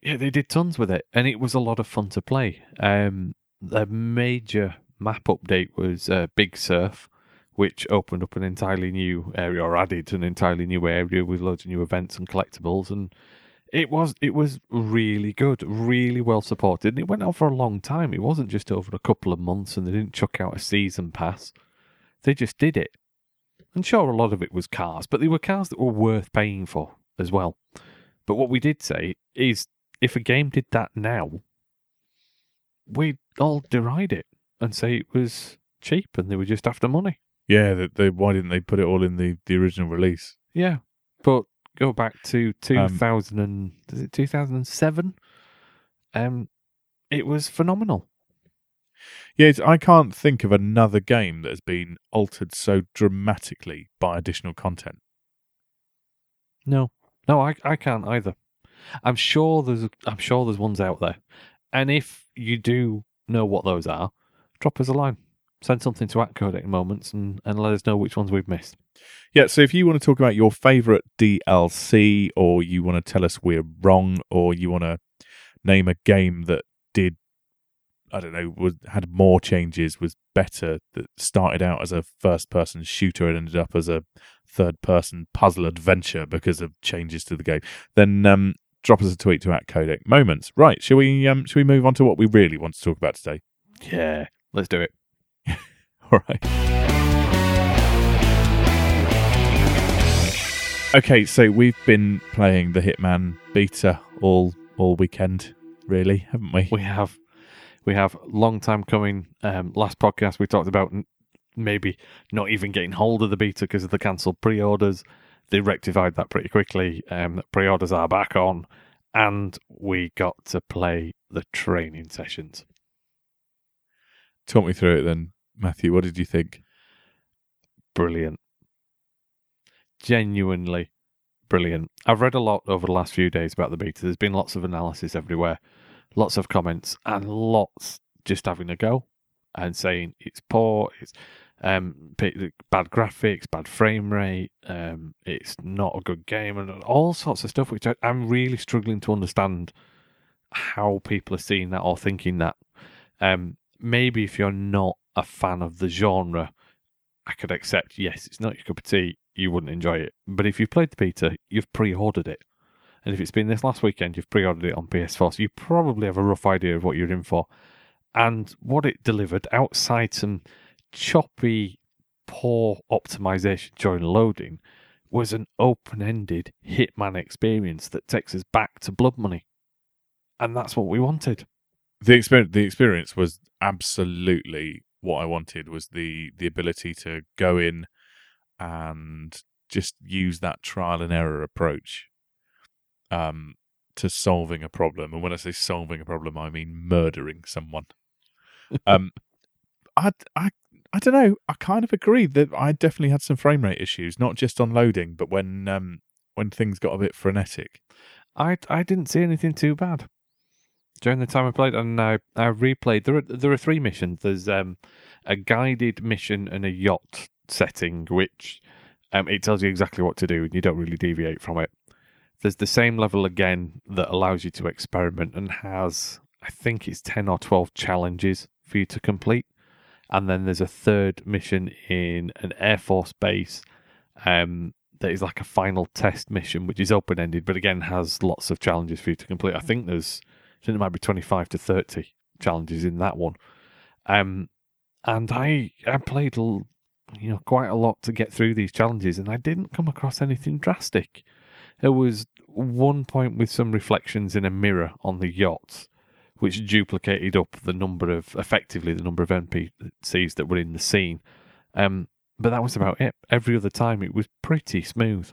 yeah, they did tons with it, and it was a lot of fun to play. Um, the major map update was uh, Big Surf, which opened up an entirely new area or added an entirely new area with loads of new events and collectibles and it was it was really good, really well supported, and it went on for a long time. It wasn't just over a couple of months, and they didn't chuck out a season pass. They just did it. And sure, a lot of it was cars, but they were cars that were worth paying for as well. But what we did say is, if a game did that now, we'd all deride it and say it was cheap and they were just after money. Yeah, they, they, why didn't they put it all in the, the original release? Yeah, but go back to 2000 and is it 2007 um it was phenomenal. Yeah, it's, I can't think of another game that has been altered so dramatically by additional content. no. No i i can't either. I'm sure there's i'm sure there's ones out there. And if you do know what those are drop us a line send something to at codec moments and and let us know which ones we've missed Yeah, so if you want to talk about your favorite DLC, or you want to tell us we're wrong, or you want to name a game that did, I don't know, was had more changes, was better, that started out as a first-person shooter and ended up as a third-person puzzle adventure because of changes to the game, then um, drop us a tweet to at Codec Moments. Right? Shall we? Um, shall we move on to what we really want to talk about today? yeah let's do it All right. Okay, so we've been playing the Hitman beta all all weekend, really, haven't we? we have we have long time coming um last podcast we talked about n- maybe not even getting hold of the beta because of the cancelled pre-orders they rectified that pretty quickly um pre-orders are back on and we got to play the training sessions Talk me through it then, Matthew. What did you think? brilliant genuinely brilliant i've read a lot over the last few days about the beta there's been lots of analysis everywhere lots of comments and lots just having a go and saying it's poor it's um bad graphics bad frame rate um it's not a good game and all sorts of stuff which I, i'm really struggling to understand how people are seeing that or thinking that um maybe if you're not a fan of the genre I could accept, yes, it's not your cup of tea, you wouldn't enjoy it. But if you've played the beta, you've pre ordered it. And if it's been this last weekend, you've pre ordered it on PS4, so you probably have a rough idea of what you're in for. And what it delivered outside some choppy, poor optimization during loading was an open ended Hitman experience that takes us back to Blood Money. And that's what we wanted. the experience the experience was absolutely what I wanted was the the ability to go in and just use that trial and error approach um to solving a problem. And when I say solving a problem I mean murdering someone. Um I I I don't know. I kind of agree that I definitely had some frame rate issues not just on loading but when um when things got a bit frenetic. I I didn't see anything too bad during the time I played, and I I replayed. There are there are three missions. There's um a guided mission and a yacht setting, which um it tells you exactly what to do, and you don't really deviate from it. There's the same level again that allows you to experiment and has I think it's ten or twelve challenges for you to complete, and then there's a third mission in an air force base. Um, that is like a final test mission, which is open ended, but again has lots of challenges for you to complete. I think there's, I think there might be 25 to 30 challenges in that one. Um, and I, I played, you know, quite a lot to get through these challenges, and I didn't come across anything drastic. There was one point with some reflections in a mirror on the yacht, which duplicated up the number of, effectively, the number of NPCs that were in the scene. Um, but that was about it. Every other time, it was pretty smooth.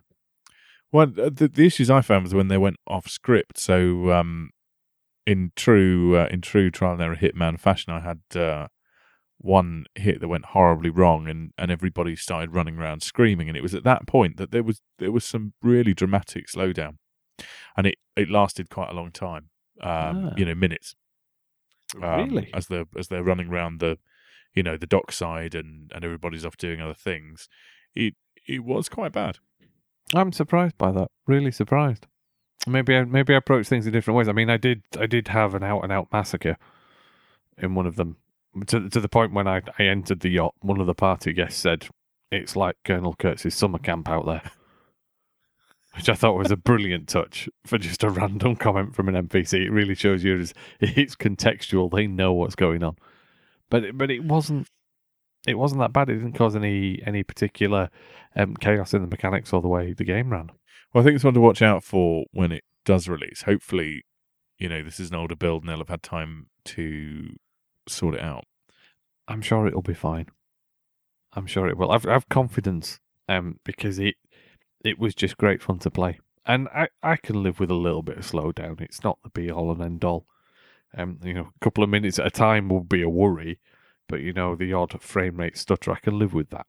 Well, the, the issues I found was when they went off script. So, um, in true uh, in true trial and error hitman fashion, I had uh, one hit that went horribly wrong, and, and everybody started running around screaming. And it was at that point that there was there was some really dramatic slowdown, and it, it lasted quite a long time. Um, Ah. You know, minutes. um, really? as they're as they're running around the you know the dockside and and everybody's off doing other things. It it was quite bad. I'm surprised by that. Really surprised. Maybe I maybe I approach things in different ways. I mean, I did I did have an out and out massacre in one of them to to the point when I I entered the yacht. One of the party guests said it's like Colonel Kurtz's summer camp out there, which I thought was a brilliant touch for just a random comment from an NPC. It really shows you it's, it's contextual. They know what's going on, but it, but it wasn't it wasn't that bad. It didn't cause any any particular um, chaos in the mechanics or the way the game ran. Well, I think it's one to watch out for when it does release. Hopefully, you know this is an older build and they'll have had time to sort it out. I'm sure it'll be fine. I'm sure it will. I've I've confidence, um, because it it was just great fun to play, and I I can live with a little bit of slowdown. It's not the be all and end all. Um, you know, a couple of minutes at a time will be a worry, but you know the odd frame rate stutter, I can live with that.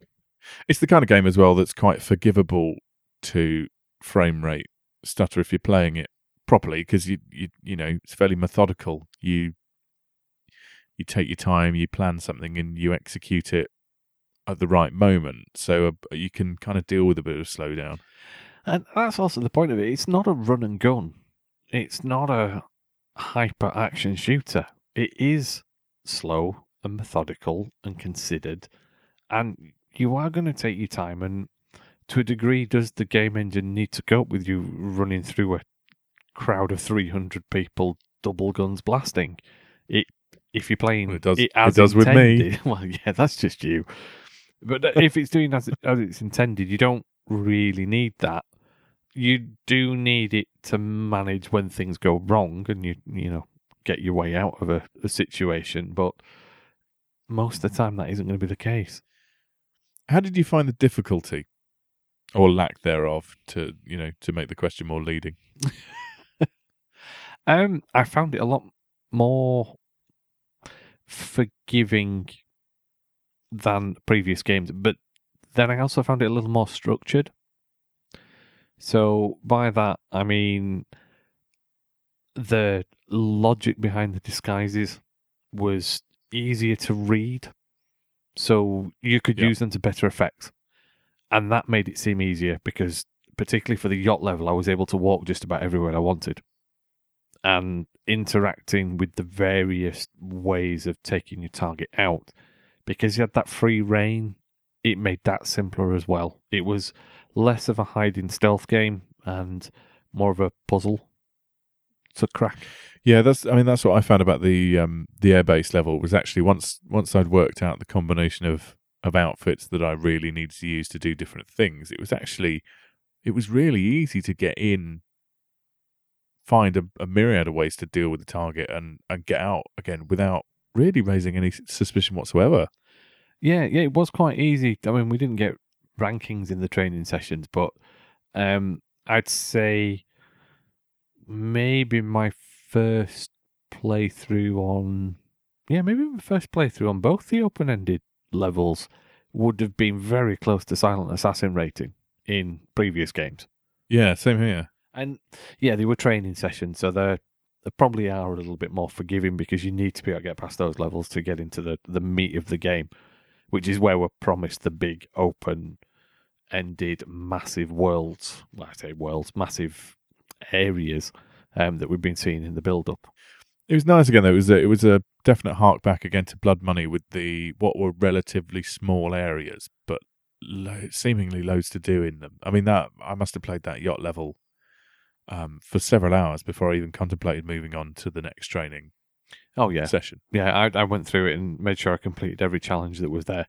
It's the kind of game as well that's quite forgivable to frame rate stutter if you're playing it properly because you you you know it's fairly methodical. You you take your time, you plan something, and you execute it at the right moment, so uh, you can kind of deal with a bit of slowdown. And that's also the point of it. It's not a run and gun. It's not a hyper action shooter. It is slow and methodical and considered. And you are going to take your time. And to a degree, does the game engine need to cope with you running through a crowd of 300 people, double guns blasting? It if you're playing Well, it does- as it does with me. Well, yeah, that's just you. But uh, if it's doing as, it, as it's intended, you don't really need that you do need it to manage when things go wrong and you you know get your way out of a, a situation but most of the time that isn't going to be the case How did you find the difficulty or lack thereof to you know to make the question more leading? um i found it a lot more forgiving than previous games but then i also found it a little more structured so by that i mean the logic behind the disguises was easier to read so you could Yeah. use them to better effect and that made it seem easier because particularly for the yacht level i was able to walk just about everywhere i wanted and interacting with the various ways of taking your target out because you had that free reign it made that simpler as well it was less of a hiding stealth game and more of a puzzle to crack. Yeah, that's. I mean, that's what I found about the um, the airbase level was actually once once I'd worked out the combination of of outfits that I really needed to use to do different things. It was actually it was really easy to get in, find a, a myriad of ways to deal with the target, and and get out again without really raising any suspicion whatsoever. Yeah, yeah, it was quite easy. I mean, we didn't get rankings in the training sessions, but um, I'd say maybe my first playthrough on, yeah, maybe my first playthrough on both the open-ended levels would have been very close to Silent Assassin rating in previous games. Yeah, same here. And yeah, they were training sessions, so they're they probably are a little bit more forgiving because you need to be able to get past those levels to get into the, the meat of the game, which is where we're promised the big open ended massive worlds. Well, I say worlds, massive areas um, that we've been seeing in the build up. It was nice again though. It was a, it was a definite hark back again to Blood Money with the what were relatively small areas, but lo- seemingly loads to do in them. I mean that I must have played that yacht level um, for several hours before I even contemplated moving on to the next training Oh yeah, session. yeah. I, I went through it and made sure I completed every challenge that was there,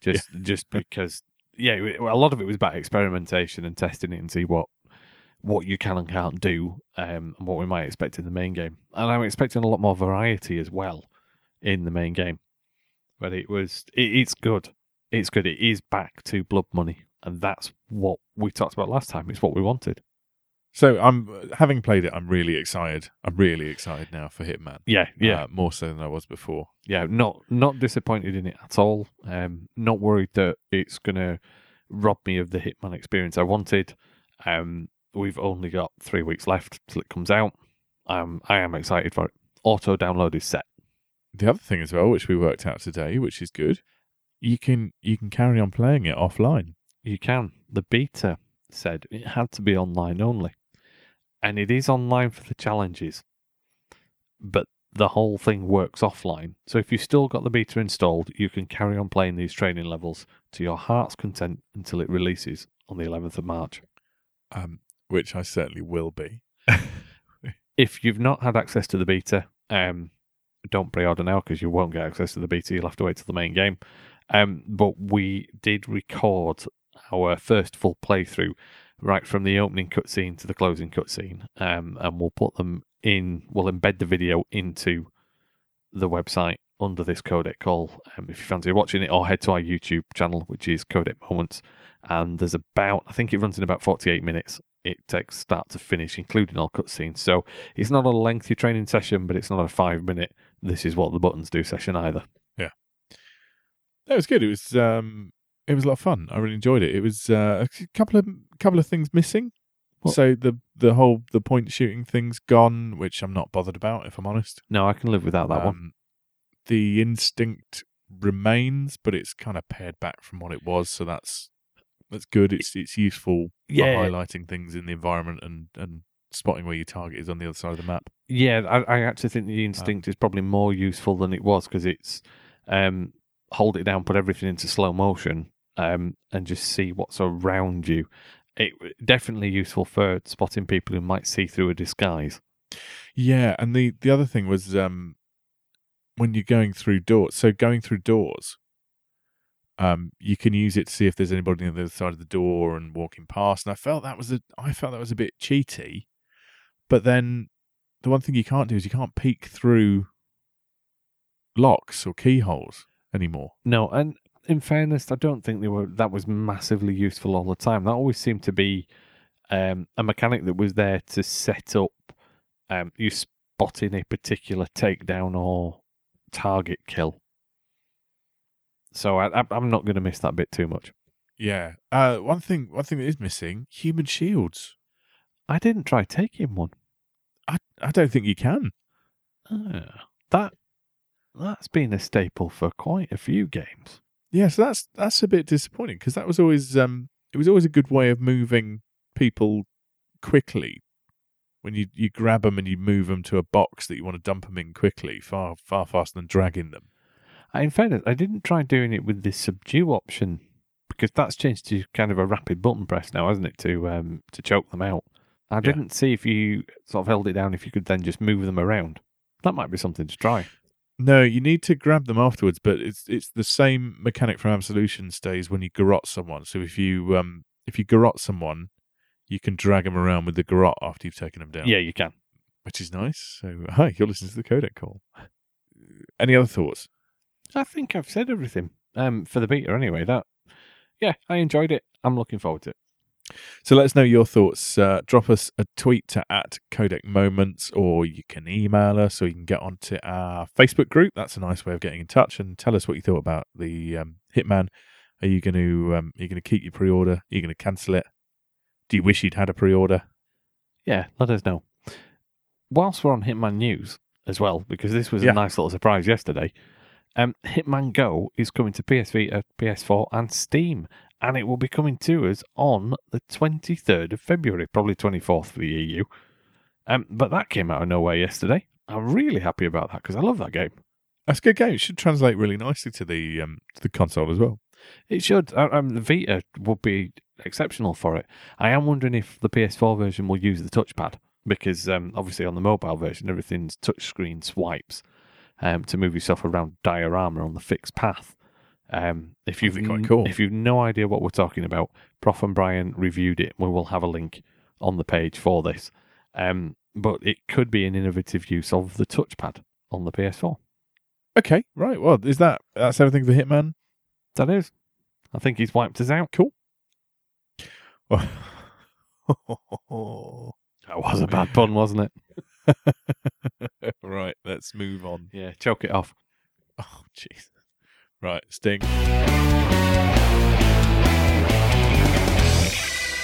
just just because. Yeah, a lot of it was about experimentation and testing it and see what what you can and can't do, um, and what we might expect in the main game. And I'm expecting a lot more variety as well in the main game. But it was it, it's good. It's good. It is back to blood money, and that's what we talked about last time. It's what we wanted. So I'm having played it. I'm really excited. I'm really excited now for Hitman. Yeah, yeah. uh, more so than I was before. yeah, not not disappointed in it at all. Um, not worried that it's gonna rob me of the Hitman experience I wanted. Um, we've only got three weeks left till it comes out. Um, I am excited for it. Auto download is set. The other thing as well, which we worked out today, which is good, you can you can carry on playing it offline. You can. The beta said it had to be online only, and it is online for the challenges, but the whole thing works offline. So if you've still got the beta installed, you can carry on playing these training levels to your heart's content until it releases on the 11th of March. Um, which I certainly will be. If you've not had access to the beta, um, don't pre-order now because you won't get access to the beta. You'll have to wait till the main game. Um, but we did record our first full playthrough right from the opening cutscene to the closing cutscene, um, and we'll put them in. We'll embed the video into the website under this codec call. Um, if you fancy watching it, or head to our YouTube channel, which is Codec Moments. And there's about, I think it runs in about 48 minutes. It takes start to finish, including all cutscenes. So it's not a lengthy training session, but it's not a five minute. This is what the buttons do session either. Yeah. That was good. It was um, it was a lot of fun. I really enjoyed it. It was uh, a couple of couple of things missing. What? So the the whole the point shooting thing's gone, which I'm not bothered about if I'm honest. No, I can live without that one. Um, The instinct remains, but it's kind of pared back from what it was. So that's that's good. It's it's useful for Yeah. highlighting things in the environment and and spotting where your target is on the other side of the map. Yeah, I, I actually think the instinct is probably more useful than it was because it's um, hold it down, put everything into slow motion, um, and just see what's around you. It definitely useful for spotting people who might see through a disguise. Yeah, and the the other thing was um when you're going through doors. So going through doors, um, you can use it to see if there's anybody on the other side of the door and walking past. And I felt that was a I felt that was a bit cheaty. But then the one thing you can't do is you can't peek through locks or keyholes anymore. No, and in fairness, I don't think they were that was massively useful all the time. That always seemed to be um, a mechanic that was there to set up um, you spotting a particular takedown or target kill. So I, I'm not going to miss that bit too much. Yeah. Uh, one thing one thing that is missing: human shields. I didn't try taking one. I I don't think you can. Ah, that that's been a staple for quite a few games. Yeah, so that's that's a bit disappointing because that was always um it was always a good way of moving people quickly. When you you grab them and you move them to a box that you want to dump them in quickly, far far faster than dragging them. In fairness, I didn't try doing it with the subdue option because that's changed to kind of a rapid button press now, hasn't it? To um to choke them out. I didn't see if you sort of held it down if you could then just move them around. That might be something to try. No, you need to grab them afterwards, but it's it's the same mechanic from Absolution stays when you garrote someone. So if you um if you garrote someone, you can drag them around with the garrote after you've taken them down. Yeah, you can. which is nice. So hi, you're listening to the codec call. Any other thoughts? I think I've said everything. Um, for the beta anyway. That, yeah, I enjoyed it. I'm looking forward to it. So let us know your thoughts. Uh, drop us a tweet to at Codec Moments, or you can email us, or you can get onto our Facebook group. That's a nice way of getting in touch and tell us what you thought about the um, Hitman. Are you going to um, are you going to keep your pre-order? Are you going to cancel it? Do you wish you'd had a pre-order? Yeah, let us know. Whilst we're on Hitman news as well, because this was Yeah. a nice little surprise yesterday. Um, Hitman Go is coming to PS Vita, PS4, and Steam, and it will be coming to us on the 23rd of February, probably 24th for the EU. Um, but that came out of nowhere yesterday. I'm really happy about that because I love that game. That's a good game. It should translate really nicely to the um, to the console as well. It should. uh, Um, the Vita would be exceptional for it. I am wondering if the PS4 version will use the touchpad because um, obviously on the mobile version everything's touchscreen swipes um, to move yourself around diorama on the fixed path. Um, if you've quite cool. if you've no idea what we're talking about, Prof and Brian reviewed it. We will have a link on the page for this. Um, but it could be an innovative use of the touchpad on the PS4. Okay, right. Well, is that that's everything for Hitman? That is. I think he's wiped us out. Cool. that was a bad pun, wasn't it? right, let's move on. Yeah, choke it off. Oh, jeez. Right, Sting.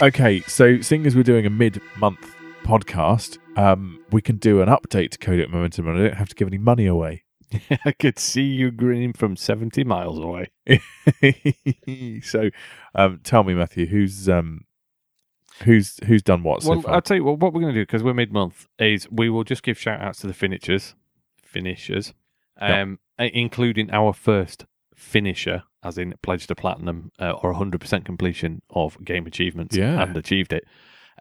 Okay, so seeing as we're doing a mid-month podcast, um, we can do an update to Codec Momentum, and I don't have to give any money away. I could see you grinning from 70 miles away. so, um, tell me, Matthew, who's um, who's who's done what so well, far? I'll tell you what, what we're going to do, because we're mid month, is we will just give shout outs to the finishers, finishers, um, i- including our first finisher, as in pledged to platinum uh, or 100% completion of game achievements Yeah. and achieved it.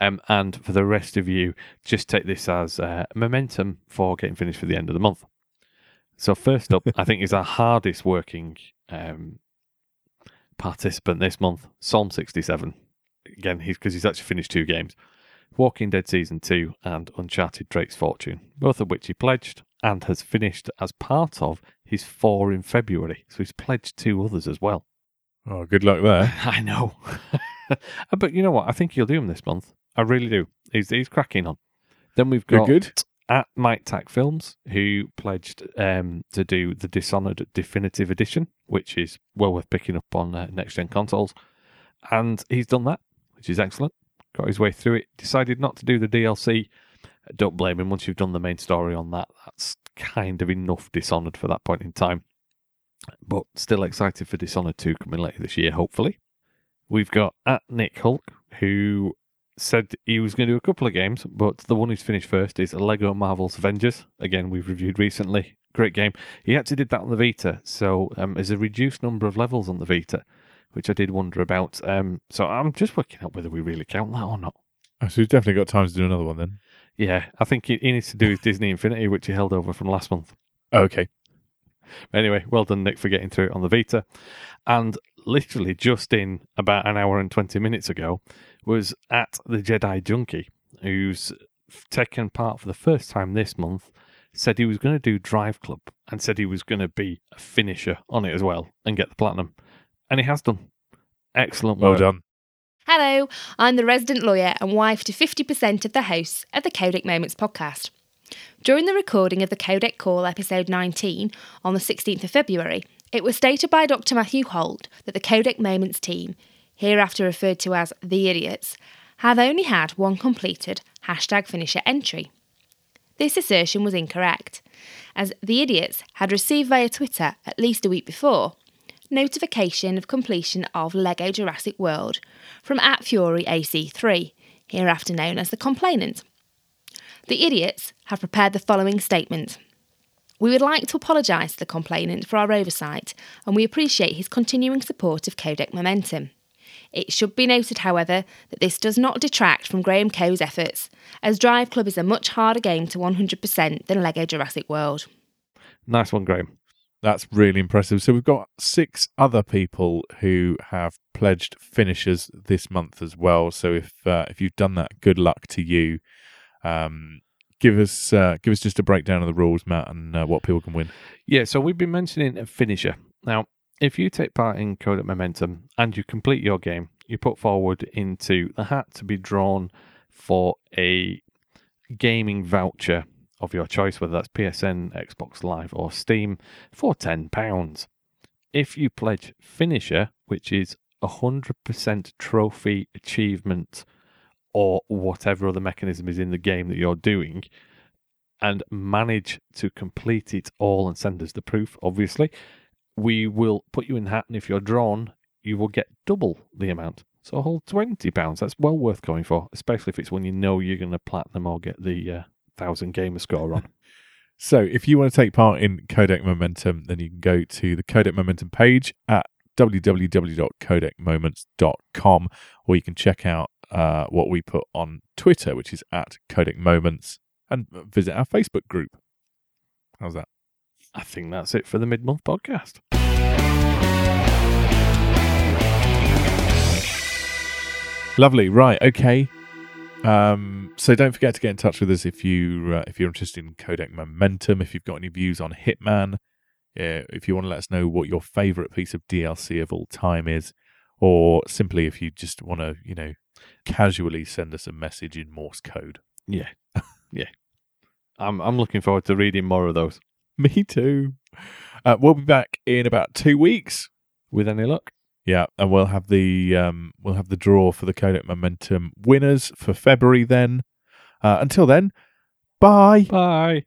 Um, and for the rest of you, just take this as uh, momentum for getting finished for the end of the month. So first up, I think is our hardest working um, participant this month, Psalm 67. Again, he's because he's actually finished two games. Walking Dead Season 2 and Uncharted Drake's Fortune, both of which he pledged and has finished as part of his four in February. So he's pledged two others as well. oh, good luck there. I know. but you know what? I think he'll do them this month. I really do. He's, he's cracking on. Then we've got good. at Mike Tack Films, who pledged um, to do the Dishonored Definitive Edition, which is well worth picking up on uh, next gen consoles. And he's done that, which is excellent. Got his way through it. Decided not to do the DLC. Don't blame him. Once you've done the main story on that, that's kind of enough Dishonored for that point in time. But still excited for Dishonored 2 coming later this year, hopefully. We've got at Nick Hulk, who said he was going to do a couple of games, but the one he's finished first is Lego Marvel's Avengers. Again, we've reviewed recently. Great game. He actually did that on the Vita, so um, there's a reduced number of levels on the Vita, which I did wonder about. Um, so I'm just working out whether we really count that or not. Oh, so we've definitely got time to do another one then. Yeah, I think he, he needs to do his Disney Infinity, which he held over from last month. Okay. Anyway, well done, Nick, for getting through it on the Vita. And literally just in about an hour and 20 minutes ago was at the Jedi Junkie, who's taken part for the first time this month, said he was going to do Drive Club and said he was going to be a finisher on it as well and get the platinum. And he has done. Excellent Well done. Hello, I'm the resident lawyer and wife to 50% of the hosts of the Codec Moments podcast. During the recording of the Codec Call episode 19 on the 16th of February, it was stated by Dr. Matthew Holt that the Codec Moments team, hereafter referred to as the Idiots, have only had one completed hashtag finisher entry. This assertion was incorrect, as the Idiots had received via Twitter at least a week before notification of completion of LEGO Jurassic World from at Fury AC3, hereafter known as the Complainant. The idiots have prepared the following statement. We would like to apologise to the complainant for our oversight, and we appreciate his continuing support of Codec Momentum. It should be noted, however, that this does not detract from Graham Coe's efforts, as Drive Club is a much harder game to 100% than LEGO Jurassic World. Nice one, Graham. That's really impressive. So we've got six other people who have pledged finishers this month as well. So if uh, if you've done that, good luck to you. Um, give us uh, give us just a breakdown of the rules, Matt, and uh, what people can win. Yeah, so we've been mentioning a finisher. Now, if you take part in Code Codec Momentum and you complete your game, you put forward into the hat to be drawn for a gaming voucher of your choice, whether that's PSN, Xbox Live, or Steam, for £10. If you pledge Finisher, which is 100% trophy achievement or whatever other mechanism is in the game that you're doing, and manage to complete it all and send us the proof, obviously, we will put you in hat, and if you're drawn, you will get double the amount. So a whole twenty pounds. That's well worth going for, especially if it's when you know you're going to platinum or get the uh, thousand gamer score on. So if you want to take part in Codec Momentum, then you can go to the Codec Momentum page at www.codecmoments.com, or you can check out uh, what we put on Twitter, which is at Codec Moments, and visit our Facebook group. How's that? I think that's it for the mid month podcast. Lovely. Right. Okay. Um, so don't forget to get in touch with us if you uh, if you're interested in Codec Momentum. If you've got any views on Hitman, uh, if you want to let us know what your favourite piece of DLC of all time is, or simply if you just want to, you know, casually send us a message in Morse code. Yeah, yeah. I'm I'm looking forward to reading more of those. Me too. Uh, we'll be back in about two weeks. With any luck. Yeah, and we'll have the um, we'll have the draw for the Codec Momentum winners for February. Then, uh, until then, bye. Bye.